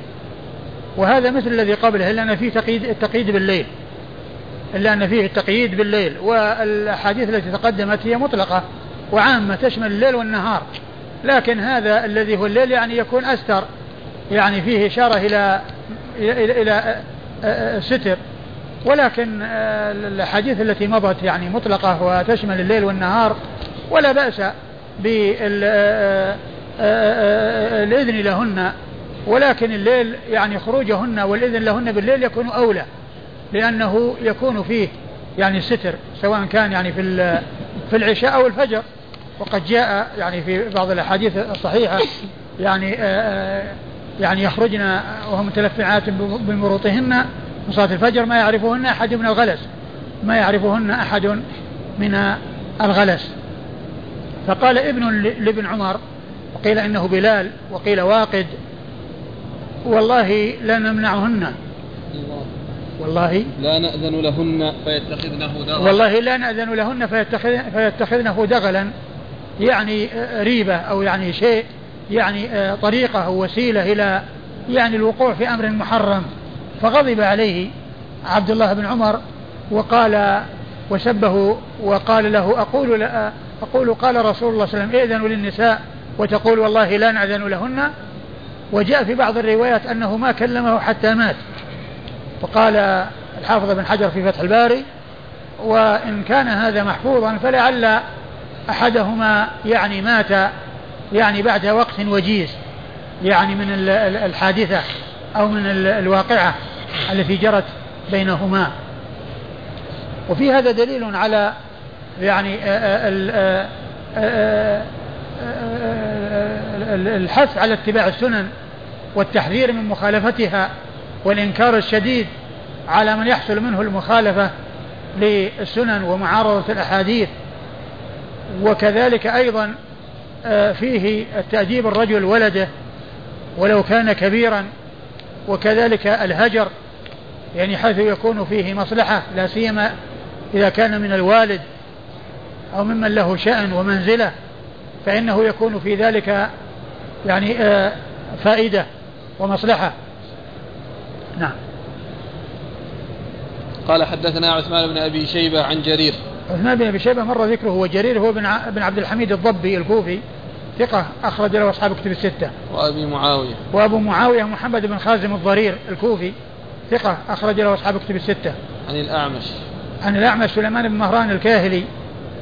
وهذا مثل الذي قبله إلا أن فيه تقييد التقييد بالليل. إلا أن فيه التقييد بالليل والأحاديث التي تقدمت هي مطلقة وعامة تشمل الليل والنهار. لكن هذا الذي هو الليل يعني يكون أستر يعني فيه إشارة إلى إلى, إلى ستر. ولكن الأحاديث التي مضت يعني مطلقة وتشمل الليل والنهار ولا بأس بالإذن لهن. ولكن الليل يعني خروجهن والإذن لهن بالليل يكون أولى. لأنه يكون فيه يعني ستر سواء كان يعني في في العشاء أو الفجر. وقد جاء يعني في بعض الأحاديث الصحيحة يعني يعني يخرجن وهم متلفعات بمروطهن من صلاة الفجر ما يعرفهن أحد من الغلس ما يعرفهن أحد من الغلس. فقال ابن لابن عمر وقيل إنه بلال وقيل واقد والله لا نمنعهن. والله لا نأذن لهن فيتخذنه دغلا. والله لا نأذن لهن فيتخذ فيتخذنه دغلا. يعني ريبة أو يعني شيء يعني طريقة أو وسيلة إلى يعني الوقوع في أمر محرم. فغضب عليه عبد الله بن عمر وقال وسبه وقال له أقول أقول قال رسول الله صلى الله عليه وسلم ائذنوا للنساء وتقول والله لا نأذن لهن. وجاء في بعض الروايات أنه ما كلمه حتى مات. وقال الحافظ بن حجر في فتح الباري وإن كان هذا محفوظا فلعل أحدهما يعني مات يعني بعد وقت وجيز يعني من الحادثة أو من الواقعة التي جرت بينهما. وفي هذا دليل على يعني الحث على اتباع السنن والتحذير من مخالفتها والإنكار الشديد على من يحصل منه المخالفة للسنن ومعارضة الأحاديث. وكذلك أيضا فيه التأديب الرجل ولده ولو كان كبيرا. وكذلك الهجر يعني حيث يكون فيه مصلحة لا سيما إذا كان من الوالد أو ممن له شأن ومنزلة فإنه يكون في ذلك يعني فائدة ومصلحة. نعم. قال حدثنا عثمان بن أبي شيبة عن جرير. عثمان بن أبي شيبة مر ذكره وجرير هو بن عبد الحميد الضبي الكوفي ثقة أخرج له أصحاب كتب الستة. وأبي معاوية. وأبو معاوية محمد بن خازم الضرير الكوفي ثقة أخرج له أصحاب كتب الستة. عن الأعمش. عن الأعمش سليمان بن مهران الكاهلي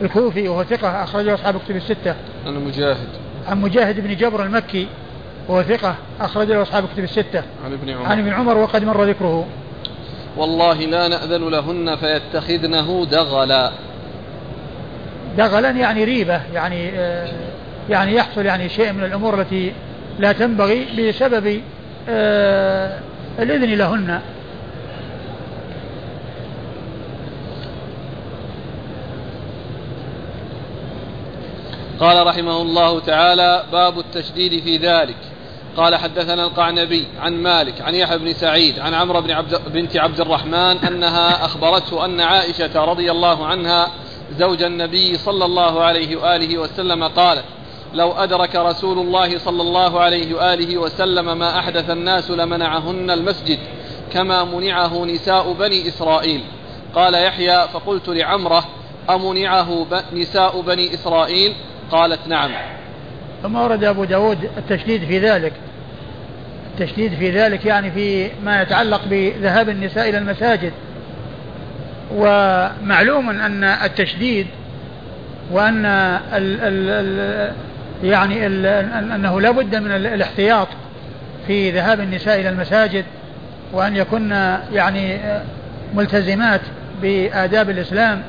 الكوفي وهو ثقة أخرجه أصحاب كتب الستة. عن مجاهد. عن مجاهد بن جبر المكي وهو ثقة أخرج له أصحاب كتب الستة. عن ابن عمر. عن ابن عمر وقد مر ذكره. والله لا نأذن لهن فيتخذنه دغلا. دغلا يعني ريبة يعني آه يعني يحصل يعني شيء من الأمور التي لا تنبغي بسبب آه الإذن لهن. قال رحمه الله تعالى باب التشديد في ذلك. قال حدثنا القعنبي عن مالك عن يحيى بن سعيد عن عمرو بن عبد بنت عبد الرحمن أنها أخبرته أن عائشة رضي الله عنها زوج النبي صلى الله عليه وآله وسلم قالت لو أدرك رسول الله صلى الله عليه وآله وسلم ما أحدث الناس لمنعهن المسجد كما منعه نساء بني إسرائيل. قال يحيى فقلت لعمرة أمنعه نساء بني إسرائيل؟ قالت نعم. ثم ورد أبو داود التشديد في ذلك. التشديد في ذلك يعني في ما يتعلق بذهاب النساء إلى المساجد. ومعلوم أن التشديد وأن ال ال ال يعني ال أنه لا بد من الاحتياط في ذهاب النساء إلى المساجد وأن يكن يعني ملتزمات بآداب الإسلام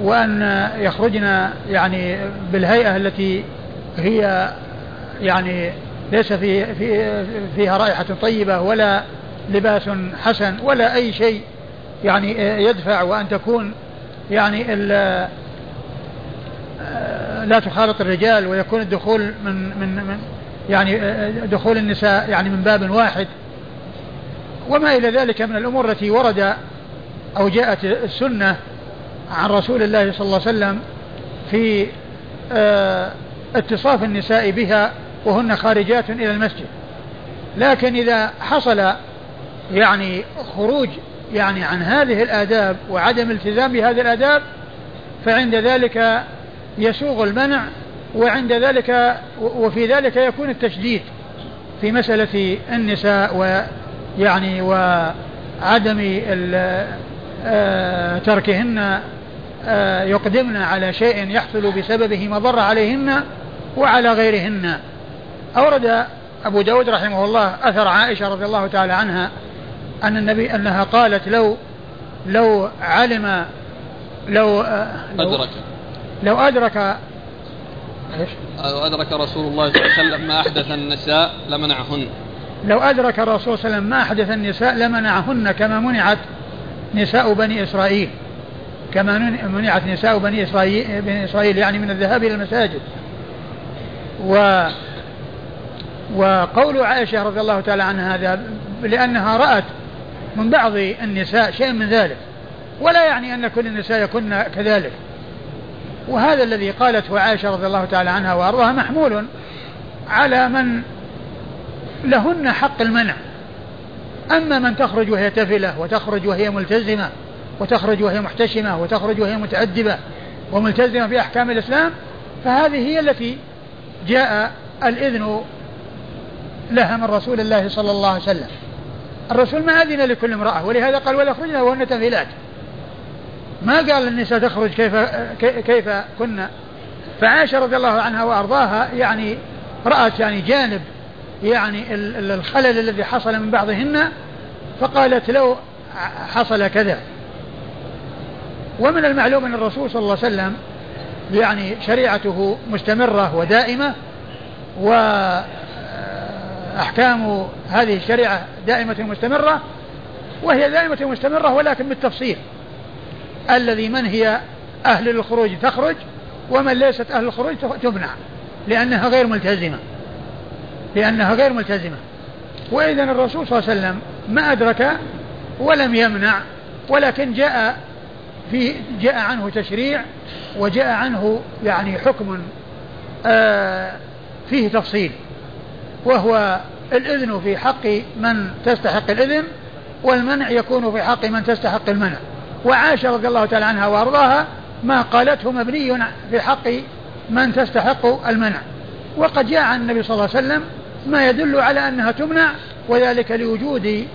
وأن يخرجن يعني بالهيئة التي هي يعني ليس في في فيها رائحة طيبة ولا لباس حسن ولا أي شيء يعني يدفع وأن تكون يعني لا تخالط الرجال ويكون الدخول من من من يعني دخول النساء يعني من باب واحد. وما إلى ذلك من الأمور التي ورد أو جاءت السنة عن رسول الله صلى الله عليه وسلم في آه، اتصاف النساء بها وهن خارجات إلى المسجد. لكن إذا حصل يعني خروج يعني عن هذه الآداب وعدم التزام بهذه الآداب فعند ذلك يسوغ المنع وعند ذلك وفي ذلك يكون التشديد في مسألة النساء ويعني وعدم آه، تركهن آه، يقدمن على شيء يحصل بسببه مضرة عليهن وعلى غيرهن. أورد أبو داود رحمه الله أثر عائشة رضي الله تعالى عنها أن النبي أنها قالت لو لو علم لو, آه، لو أدرك. لو أدرك إيش؟ لو أدرك رسول الله صلى الله عليه وسلم ما أحدث النساء لمنعهن. لو أدرك الرسول صلى الله عليه وسلم ما أحدث النساء لمنعهن كما منعت نساء بني إسرائيل. كما منعت نساء بني إسرائيل, بني إسرائيل يعني من الذهاب إلى المساجد. و وقول عائشة رضي الله تعالى عنها هذا لأنها رأت من بعض النساء شيء من ذلك ولا يعني أن كل النساء يكن كذلك. وهذا الذي قالته عائشة رضي الله تعالى عنها وأرضاها محمول على من لهن حق المنع. أما من تخرج وهي تفلة وتخرج وهي ملتزمة وتخرج وهي محتشمة وتخرج وهي متأدبة وملتزمة بأحكام الإسلام فهذه هي التي جاء الإذن لها من رسول الله صلى الله عليه وسلم. الرسول ما أذن لكل امرأة ولهذا قال ولا يخرجن وهن تفلات ما قال النساء تخرج كيف كيف كنا. فعائشة رضي الله عنها وأرضاها يعني رأت يعني جانب يعني الخلل الذي حصل من بعضهن فقالت لو حصل كذا. ومن المعلوم أن الرسول صلى الله عليه وسلم يعني شريعته مستمرة ودائمة وأحكام هذه الشريعة دائمة مستمرة وهي دائمة مستمرة ولكن بالتفصيل. الذي من هي أهل الخروج تخرج ومن ليست أهل الخروج تمنع لأنها غير ملتزمة. لأنها غير ملتزمة. وإذا الرسول صلى الله عليه وسلم ما أدرك ولم يمنع ولكن جاء في جاء عنه تشريع وجاء عنه يعني حكم آه فيه تفصيل وهو الإذن في حق من تستحق الإذن والمنع يكون في حق من تستحق المنع. وعائشة رضي الله تعالى عنها وأرضاها ما قالته مبني في حق من تستحق المنع. وقد جاء عن النبي صلى الله عليه وسلم ما يدل على أنها تمنع وذلك لوجود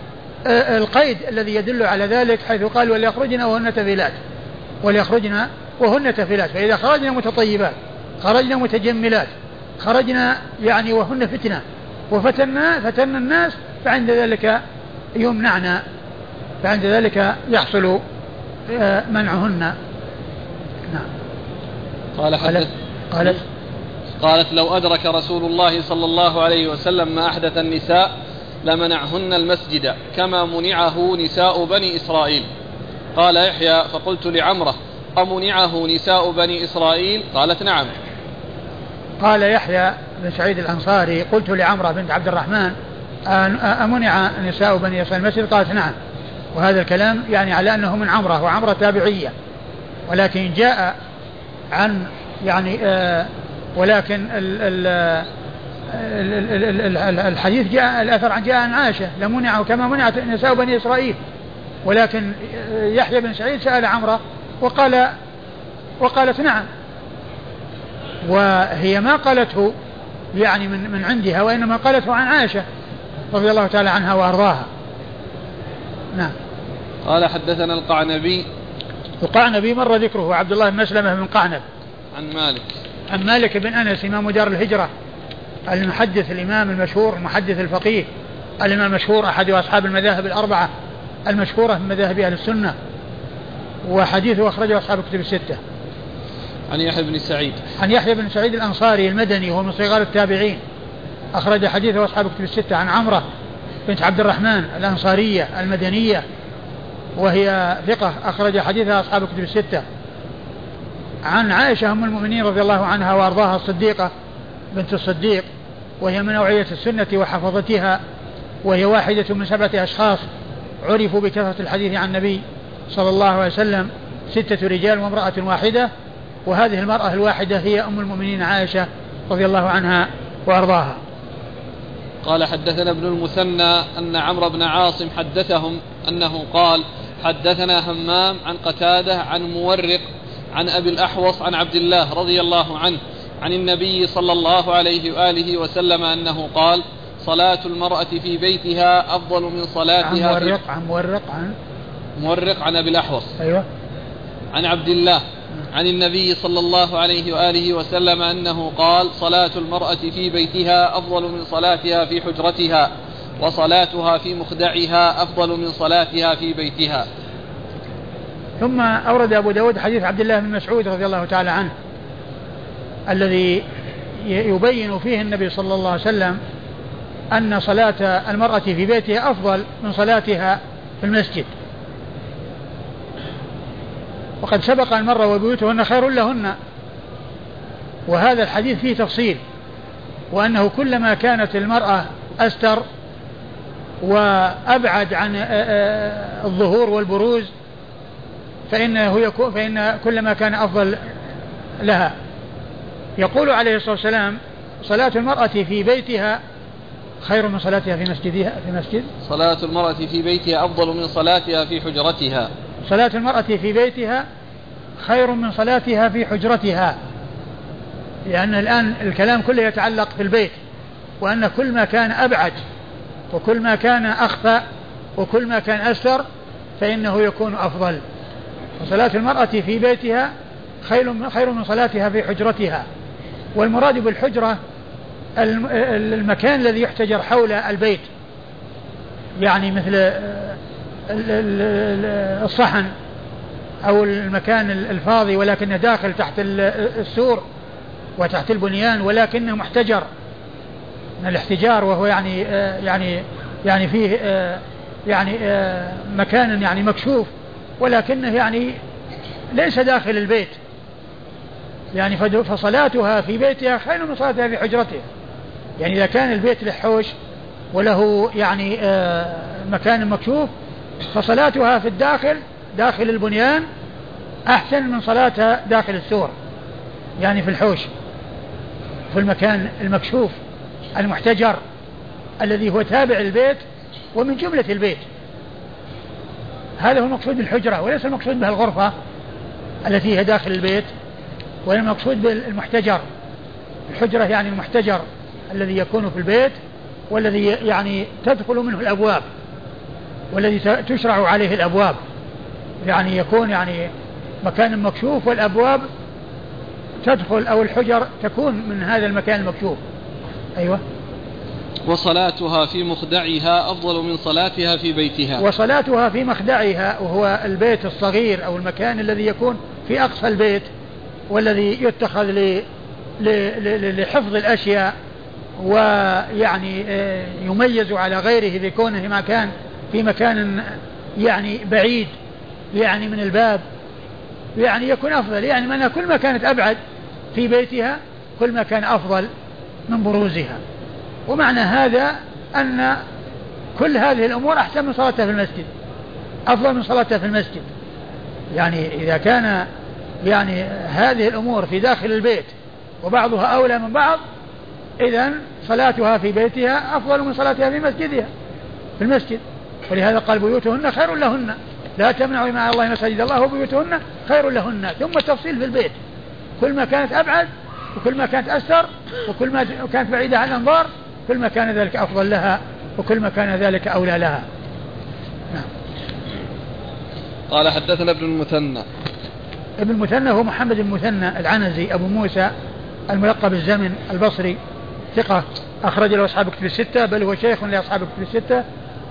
القيد الذي يدل على ذلك حيث قال وليخرجن وهن تفيلات. وليخرجن وهن تفيلات. فإذا خرجنا متطيبات خرجنا متجملات خرجنا يعني وهن فتنة. وفتنا فتنا الناس فعند ذلك يمنعنا فعند ذلك يحصل آه، منعهن. نعم. قال حدث قالت قالت لو أدرك رسول الله صلى الله عليه وسلم ما أحدث النساء لمنعهن المسجد كما منعه نساء بني إسرائيل. قال يحيى فقلت لعمرة أمنعه نساء بني إسرائيل؟ قالت نعم. قال يحيى بن سعيد الأنصاري قلت لعمرة بنت عبد الرحمن أمنع نساء بني إسرائيل المسجد؟ قالت نعم. وهذا الكلام يعني على أنه من عمرة وعمرة تابعية. ولكن جاء عن يعني آه ولكن ال ال الحديث جاء الأثر عن جاء عن عائشة لمنعه كما منعت نساء بني إسرائيل. ولكن يحيى بن سعيد سأل عمرة وقال وقالت نعم. وهي ما قالته يعني من من عندها وإنما قالته عن عائشة رضي الله تعالى عنها وأرضاها. نعم. قال حدثنا القعنبي. القعنبي مر ذكره عبد الله بن مسلمة بن قعنب. عن مالك. عن مالك بن أنس إمام دار الهجرة. المحدث الإمام المشهور المحدث الفقيه الإمام المشهور أحد أصحاب المذاهب الأربعة المشهورة من مذاهب أهل السنة وحديثه أخرجه أصحاب الكتب الستة. عن يحيى بن سعيد. عن يحيى بن سعيد الأنصاري المدني وهو من صغار التابعين أخرج حديثه أصحاب الكتب الستة. عن عمرة بنت عبد الرحمن الأنصارية المدنية وهي ثقة أخرج حديثها أصحاب الكتب الستة. عن عائشة أم المؤمنين رضي الله عنها وأرضاها الصديقة بنت الصديق وهي من أوعية السنة وحفظتها وهي واحدة من سبعة أشخاص عرفوا بكثرة الحديث عن النبي صلى الله عليه وسلم ستة رجال وامرأة واحدة وهذه المرأة الواحدة هي أم المؤمنين عائشة رضي الله عنها وأرضاها. قال حدثنا ابن المثنى أن عمرو بن عاصم حدثهم أنه قال حدثنا همام عن قتادة عن مورق عن أبي الأحوص عن عبد الله رضي الله عنه عن النبي صلى الله عليه وآله وسلم أنه قال صلاة المرأة في بيتها أفضل من صلاتها عن مورق عن مورق عن؟ مورق عن أبي الأحوص. أيوه. عن عبد الله عن النبي صلى الله عليه وآله وسلم أنه قال صلاة المرأة في بيتها أفضل من صلاتها في حجرتها وصلاتها في مخدعها أفضل من صلاتها في بيتها. ثم أورد أبو داود حديث عبد الله بن مسعود رضي الله تعالى عنه. الذي يبين فيه النبي صلى الله عليه وسلم أن صلاة المرأة في بيتها أفضل من صلاتها في المسجد. وقد سبق مر وبيوتهن خير لهن. وهذا الحديث فيه تفصيل وأنه كلما كانت المرأة أستر وأبعد عن الظهور والبروز فإنه يكون فإن كلما كان أفضل لها. يقول عليه الصلاة والسلام صلاة المرأة في بيتها خير من صلاتها في مسجدها في مسجد. صلاة المرأة في بيتها أفضل من صلاتها في حجرتها. صلاة المرأة في بيتها خير من صلاتها في حجرتها. لأن الآن الكلام كله يتعلق في البيت وأن كل ما كان أبعد وكل ما كان أخفى وكل ما كان أستر فإنه يكون أفضل. وصلاة المرأة في بيتها خير خير من صلاتها في حجرتها. والمراد بالحجرة المكان الذي يحتجر حول البيت. يعني مثل الصحن أو المكان الفاضي ولكنه داخل تحت السور وتحت البنيان ولكنه محتجر من الاحتجار وهو يعني يعني يعني فيه يعني مكان يعني مكشوف ولكنه يعني ليس داخل البيت. يعني فصلاتها في بيتها خير من صلاتها في حجرتها. يعني إذا كان البيت له حوش وله يعني مكان مكشوف فصلاتها في الداخل داخل البنيان أحسن من صلاتها داخل السور. يعني في الحوش في المكان المكشوف المحتجر الذي هو تابع البيت ومن جملة البيت. هذا هو المقصود بالحجرة وليس المقصود بها الغرفة التي هي داخل البيت. وإنما المقصود بالمحتجر. الحجرة يعني المحتجر الذي يكون في البيت والذي يعني تدخل منه الأبواب والذي تشرع عليه الأبواب. يعني يكون يعني مكان مكشوف والأبواب تدخل أو الحجر تكون من هذا المكان المكشوف. أيوة. وصلاتها في مخدعها أفضل من صلاتها في بيتها. وصلاتها في مخدعها وهو البيت الصغير أو المكان الذي يكون في أقصى البيت. والذي يتخذ. لحفظ الأشياء ويعني آه، يميز على غيره بكونه مكان في مكان يعني بعيد يعني من الباب يعني يكون أفضل يعني من كل ما كانت أبعد في بيتها كل ما كان أفضل من بروزها ومعنى هذا أن كل هذه الأمور أحسن من صلاتها في المسجد أفضل من صلاتها في المسجد يعني إذا كان يعني هذه الأمور في داخل البيت وبعضها أولى من بعض إذا صلاتها في بيتها أفضل من صلاتها في مسجدها في المسجد. ولهذا قال بيوتهن خير لهن. لا تمنعوا مع الله مساجد الله وبيوتهن خير لهن. ثم التفصيل في البيت. كل ما كانت أبعد وكل ما كانت أستر وكل ما كانت بعيدة عن الأنظار كل ما كان ذلك أفضل لها وكل ما كان ذلك أولى لها. نعم. قال حدثنا ابن المثنى. ابن المثنى هو محمد بن المثنى العنزي أبو موسى الملقب الزمن البصري ثقة أخرج له أصحاب كتب الستة بل هو شيخ لأصحاب كتب الستة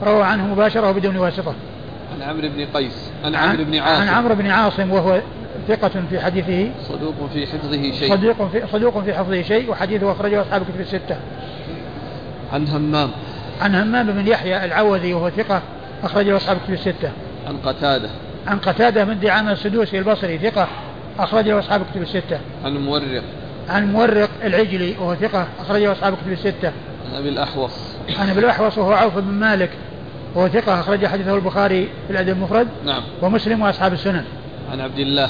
روى عنه مباشرة وبدون واسطة. عن عمرو بن قيس عن عمرو بن عاصم. عن عمرو بن عاصم وهو ثقة في حديثه. صدوق في حفظه شيء. صدوق في صدوق في حفظه شيء وحديثه أخرجه أصحاب كتب الستة. عن همام. عن همام بن يحيى العوذي وهو ثقة أخرجه أصحاب كتب الستة. عن قتادة. عن قتادة من دعامة السدوسي البصري ثقة أخرجه أصحاب كتب الستة. عن مورق. عن مورق العجلي وهو ثقة أخرجه أصحاب كتب الستة. عن أبي الأحوص. عن أبي الأحوص وهو عوف بن مالك وهو ثقة أخرج حديثه البخاري في الأدب المفرد نعم. ومسلم وأصحاب السنن. عن عبد الله.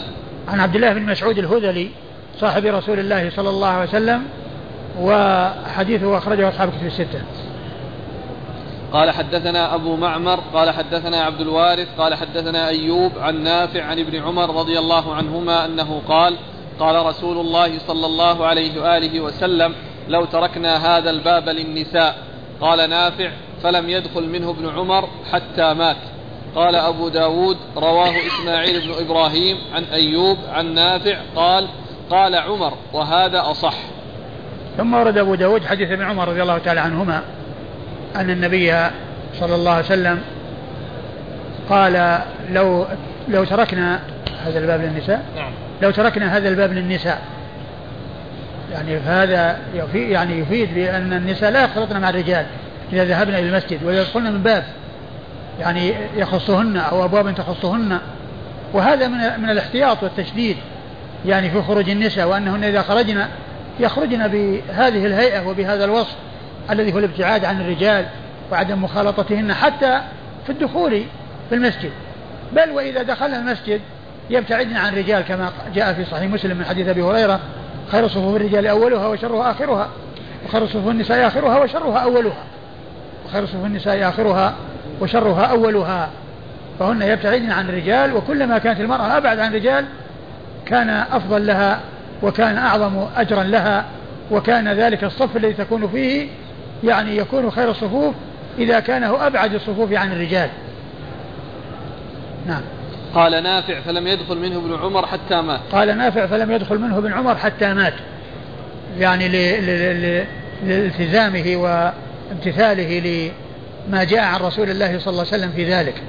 عن عبد الله بن مسعود الهذلي صاحب رسول الله صلى الله عليه وسلم وحديثه أخرجه أصحاب كتب الستة. قال حدثنا أبو معمر قال حدثنا عبد الوارث قال حدثنا أيوب عن نافع عن ابن عمر رضي الله عنهما أنه قال قال رسول الله صلى الله عليه وآله وسلم لو تركنا هذا الباب للنساء. قال نافع فلم يدخل منه ابن عمر حتى مات. قال أبو داود رواه إسماعيل بن إبراهيم عن أيوب عن نافع قال قال عمر وهذا أصح. ثم ورد أبو داود حديث ابن عمر رضي الله تعالى عنهما. أن النبي صلى الله عليه وسلم قال لو لو تركنا هذا الباب للنساء نعم. لو تركنا هذا الباب للنساء. يعني فهذا يفيد يعني يفيد بأن النساء لا يختلطن مع الرجال إذا ذهبنا إلى المسجد ويدخلن من باب. يعني يخصهن أو أبواب تخصهن. وهذا من من الاحتياط والتشديد. يعني في خروج النساء وأنهن إذا خرجن يخرجن بهذه الهيئة وبهذا الوصف. الذي هو الابتعاد عن الرجال وعدم مخالطتهن حتى في الدخول في المسجد. بل وإذا دخلنا المسجد يبتعدن عن الرجال كما جاء في صحيح مسلم من حديث أبي هريرة. خير صفوف الرجال أولها وشرها آخرها وخير صفوف النساء آخرها وشرها أولها. وخير صفوف النساء آخرها وشرها أولها. فهن يبتعدن عن الرجال وكلما كانت المرأة أبعد عن الرجال كان أفضل لها وكان أعظم أجرا لها وكان ذلك الصف الذي تكون فيه يعني يكون خير الصفوف إذا كان هو أبعد الصفوف عن الرجال. نعم. قال نافع فلم يدخل منه ابن عمر حتى مات. قال نافع فلم يدخل منه ابن عمر حتى مات. يعني لالتزامه وامتثاله لما جاء عن رسول الله صلى الله عليه وسلم في ذلك.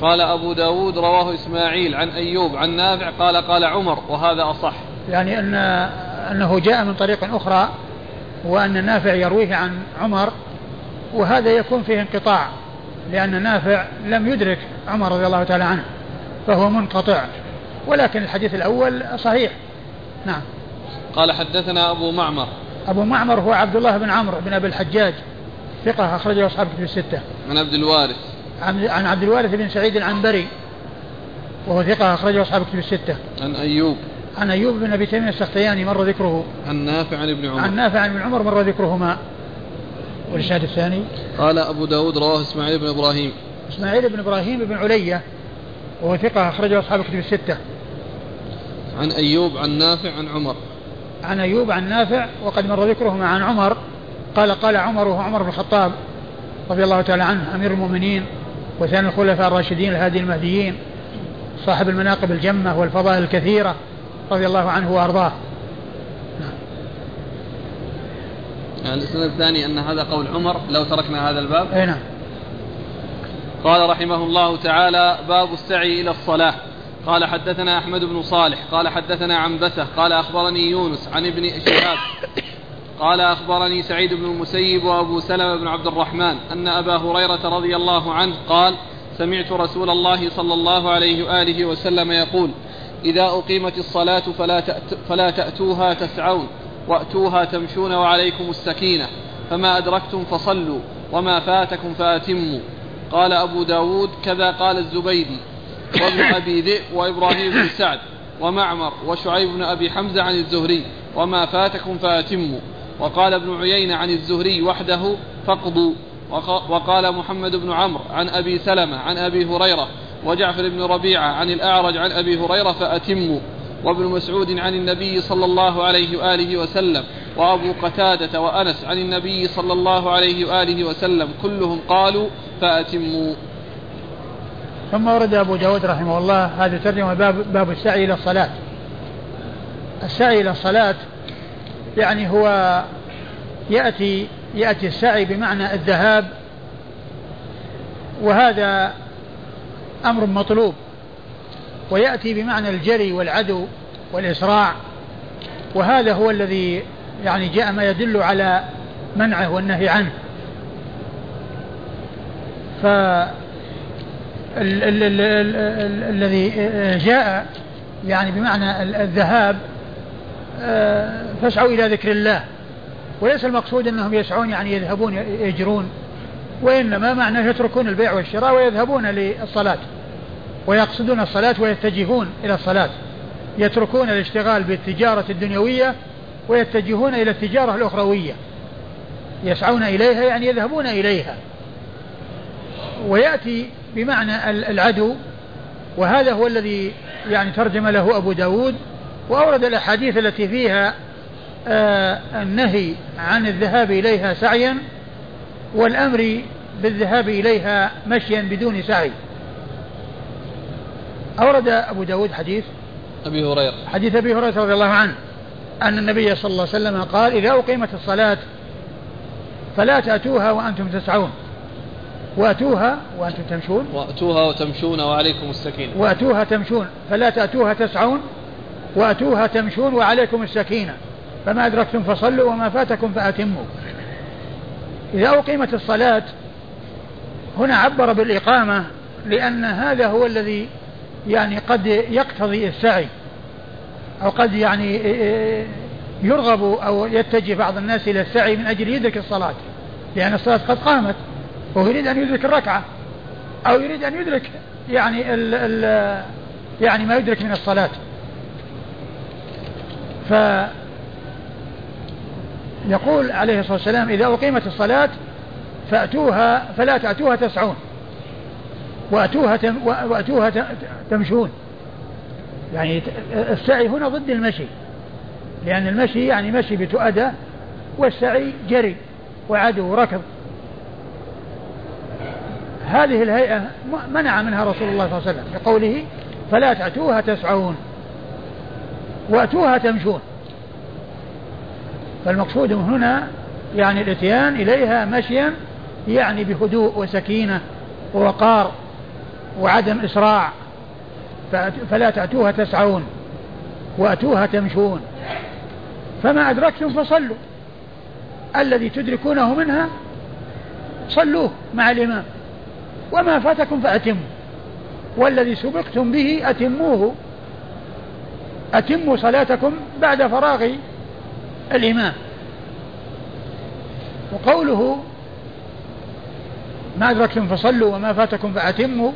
قال أبو داود رواه إسماعيل عن أيوب عن نافع قال قال عمر وهذا أصح. يعني أن أنه جاء من طريق أخرى وأن نافع يرويه عن عمر وهذا يكون فيه انقطاع لأن نافع لم يدرك عمر رضي الله تعالى عنه فهو منقطع ولكن الحديث الأول صحيح. نعم. قال حدثنا أبو معمر. أبو معمر هو عبد الله بن عمرو بن أبي الحجاج ثقة أخرجه أصحاب كتب الستة. عن عبد الوارث. عن عبد الوارث بن سعيد العنبري وهو ثقة أخرجه أصحاب كتب الستة. عن أيوب. عن أيوب بن أبي تيمية السختياني مر ذكره. عن نافع عن ابن عمر. عن نافع عن ابن عمر مر ذكرهما. والإسناد الثاني؟ قال أبو داود رواه إسماعيل بن إبراهيم. إسماعيل بن إبراهيم بن علية وهو ثقة أخرجه أصحاب الكتب الستة. عن أيوب عن نافع عن عمر. عن أيوب عن نافع وقد مر ذكرهما عن عمر. قال قال عمر وهو عمر بن الخطاب رضي الله تعالى عنه أمير المؤمنين وثاني الخلفاء الراشدين الهادي المهديين صاحب المناقب الجمة والفضائل الكثيرة. رضي الله عنه وأرضاه. السنة الثاني أن هذا قول عمر لو تركنا هذا الباب. أي نعم. قال رحمه الله تعالى باب السعي إلى الصلاة. قال حدثنا أحمد بن صالح. قال حدثنا عنبسة. قال أخبرني يونس عن ابن شهاب. قال أخبرني سعيد بن المسيب وأبو سلمة بن عبد الرحمن أن أبا هريرة رضي الله عنه قال سمعت رسول الله صلى الله عليه وآله وسلم يقول إذا أقيمت الصلاة فلا, تأت فلا تأتوها تسعون وأتوها تمشون وعليكم السكينة فما أدركتم فصلوا وما فاتكم فأتموا. قال أبو داود كذا قال الزبيدي وابن أبي ذئب وإبراهيم بن سعد ومعمر وشعيب بن أبي حمزة عن الزهري وما فاتكم فأتموا. وقال ابن عيينة عن الزهري وحده فاقضوا. وقال محمد بن عمرو عن أبي سلمة عن أبي هريرة وجعفر بن ربيعة عن الأعرج عن أبي هريرة فأتموا وابن مسعود عن النبي صلى الله عليه وآله وسلم وأبو قتادة وأنس عن النبي صلى الله عليه وآله وسلم كلهم قالوا فأتموا. ثم ورد أبو داود رحمه الله هذا ترجمة باب, باب السعي إلى الصلاة. السعي إلى الصلاة يعني هو يأتي يأتي السعي بمعنى الذهاب وهذا أمر مطلوب. ويأتي بمعنى الجري والعدو والإسراع. وهذا هو الذي يعني جاء ما يدل على منعه والنهي عنه. ف الذي جاء يعني بمعنى الذهاب آه، فاسعوا إلى ذكر الله. وليس المقصود أنهم يسعون يعني يذهبون يجرون. وإنما معنى يتركون البيع والشراء ويذهبون للصلاة ويقصدون الصلاة ويتجهون إلى الصلاة. يتركون الاشتغال بالتجارة الدنيوية ويتجهون إلى التجارة الأخروية. يسعون إليها يعني يذهبون إليها. ويأتي بمعنى العدو وهذا هو الذي يعني ترجم له أبو داود وأورد الأحاديث التي فيها آه النهي عن الذهاب إليها سعيا والأمر بالذهاب إليها مشيا بدون سعي. أورد أبو داود حديث أبي هريرة. حديث أبي هريرة رضي الله عنه أن النبي صلى الله عليه وسلم قال إذا أقيمت الصلاة فلا تأتوها وأنتم تسعون. وأتوها وأنتم تمشون. وأتوها وتمشون وعليكم السكينة. وأتوها تمشون. فلا تأتوها تسعون وأتوها تمشون وعليكم السكينة. فما أدركتم فصلوا وما فاتكم فأتموا. إذا أقيمت الصلاة هنا عبر بالإقامة لأن هذا هو الذي يعني قد يقتضي السعي أو قد يعني يرغب أو يتجه بعض الناس إلى السعي من أجل يدرك الصلاة لأن الصلاة قد قامت وهو يريد أن يدرك الركعة أو يريد أن يدرك يعني ال ال يعني ما يدرك من الصلاة. ف يقول عليه الصلاة والسلام إذا أقيمت الصلاة فأتوها فلا تأتوها تسعون وأتوها تم وأتوها تمشون. يعني السعي هنا ضد المشي لأن المشي يعني مشي بتؤدى والسعي جري وعدو وركض. هذه الهيئة منع منها رسول الله صلى الله عليه وسلم بقوله فلا تأتوها تسعون وأتوها تمشون. فالمقصود هنا يعني الإتيان إليها مشيا يعني بهدوء وسكينة ووقار وعدم إسراع. فلا تأتوها تسعون وأتوها تمشون. فما أدركتم فصلوا. الذي تدركونه منها صلوه مع الإمام. وما فاتكم فأتموا. والذي سبقتم به أتموه. أتموا صلاتكم بعد فراغ الإمام. وقوله ما أدركتم فصلوا وما فاتكم فأتموا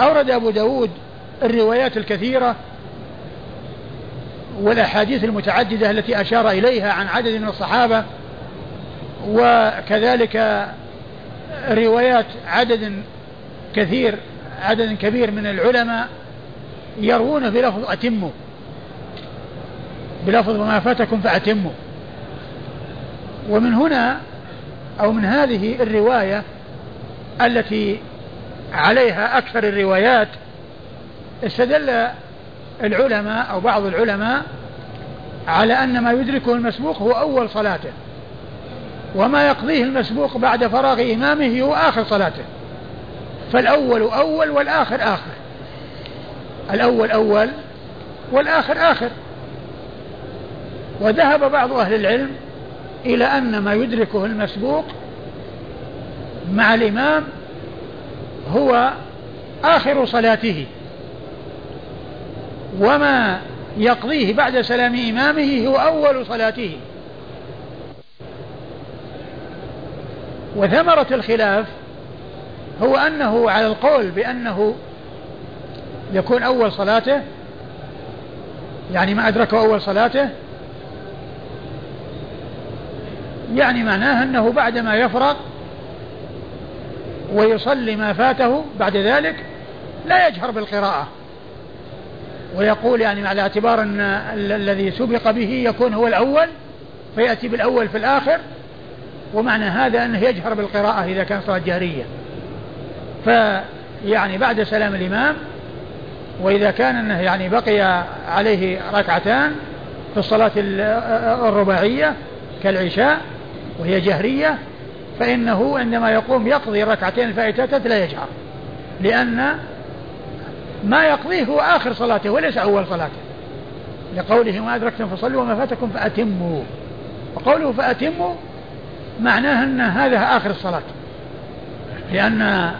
أورد أبو داود الروايات الكثيرة والأحاديث المتعددة التي أشار إليها عن عدد من الصحابة وكذلك روايات عدد كثير عدد كبير من العلماء يروون بلفظ أتموا. بلفظ ما فاتكم فأتموا. ومن هنا أو من هذه الرواية التي عليها أكثر الروايات استدل العلماء أو بعض العلماء على أن ما يدركه المسبوق هو أول صلاته وما يقضيه المسبوق بعد فراغ إمامه هو آخر صلاته. فالأول أول والآخر آخر. الأول أول والآخر آخر. وذهب بعض أهل العلم إلى أن ما يدركه المسبوق مع الإمام هو آخر صلاته وما يقضيه بعد سلام إمامه هو أول صلاته. وثمرة الخلاف هو أنه على القول بأنه يكون أول صلاته يعني ما أدركه أول صلاته يعني معناه أنه بعدما يفرغ ويصلي ما فاته بعد ذلك لا يجهر بالقراءة. ويقول يعني على اعتبار أن الذي سبق به يكون هو الأول فيأتي بالأول في الآخر ومعنى هذا أنه يجهر بالقراءة إذا كان صلاة جهرية. فيعني بعد سلام الإمام وإذا كان أنه يعني بقي عليه ركعتان في الصلاة الرباعية كالعشاء وهي جهرية فإنه عندما يقوم يقضي ركعتين الفائتات لا يجهر لأن ما يقضيه هو آخر صلاته وليس أول صلاته. لقوله ما أدركتم فصلوا وما فاتكم فأتموا وقوله فأتموا معناه أن هذا آخر الصلاة. لأن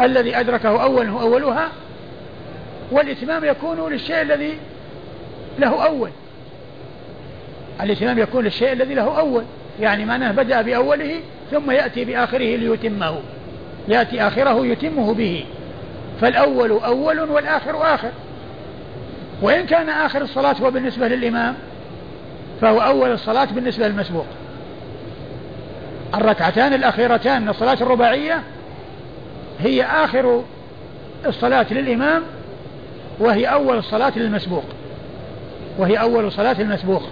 الذي أدركه أول هو أولها والإتمام يكون للشيء الذي له أول. الإتمام يكون للشيء الذي له أول. يعني معناه بدأ بأوله ثم يأتي بآخره ليتمه. يأتي آخره يتمه به. فالأول أول والآخر آخر. وإن كان آخر الصلاة هو بالنسبة للإمام فهو أول الصلاة بالنسبة للمسبوق. الركعتان الأخيرتان من الصلاة الرباعية هي آخر الصلاة للإمام وهي أول الصلاة للمسبوق. وهي أول صلاة المسبوق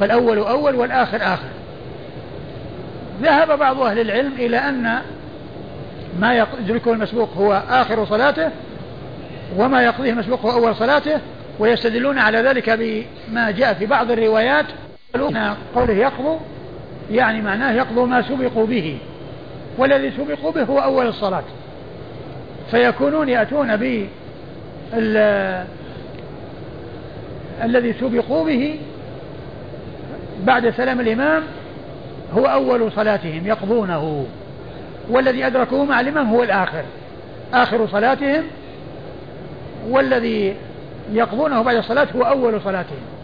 فالأول أول والآخر آخر. ذهب بعض أهل العلم إلى أن ما يدركه المسبوق هو آخر صلاته وما يقضيه المسبوق هو أول صلاته ويستدلون على ذلك بما جاء في بعض الروايات قوله يقضوا يعني معناه يقضوا ما سبقوا به والذي سبقوا به هو أول الصلاة. فيكونون يأتون ب الذي سبقوا به بعد سلام الإمام هو أول صلاتهم يقضونه. والذي أدركوه مع الإمام هو الآخر. آخر صلاتهم والذي يقضونه بعد الصلاة هو أول صلاتهم.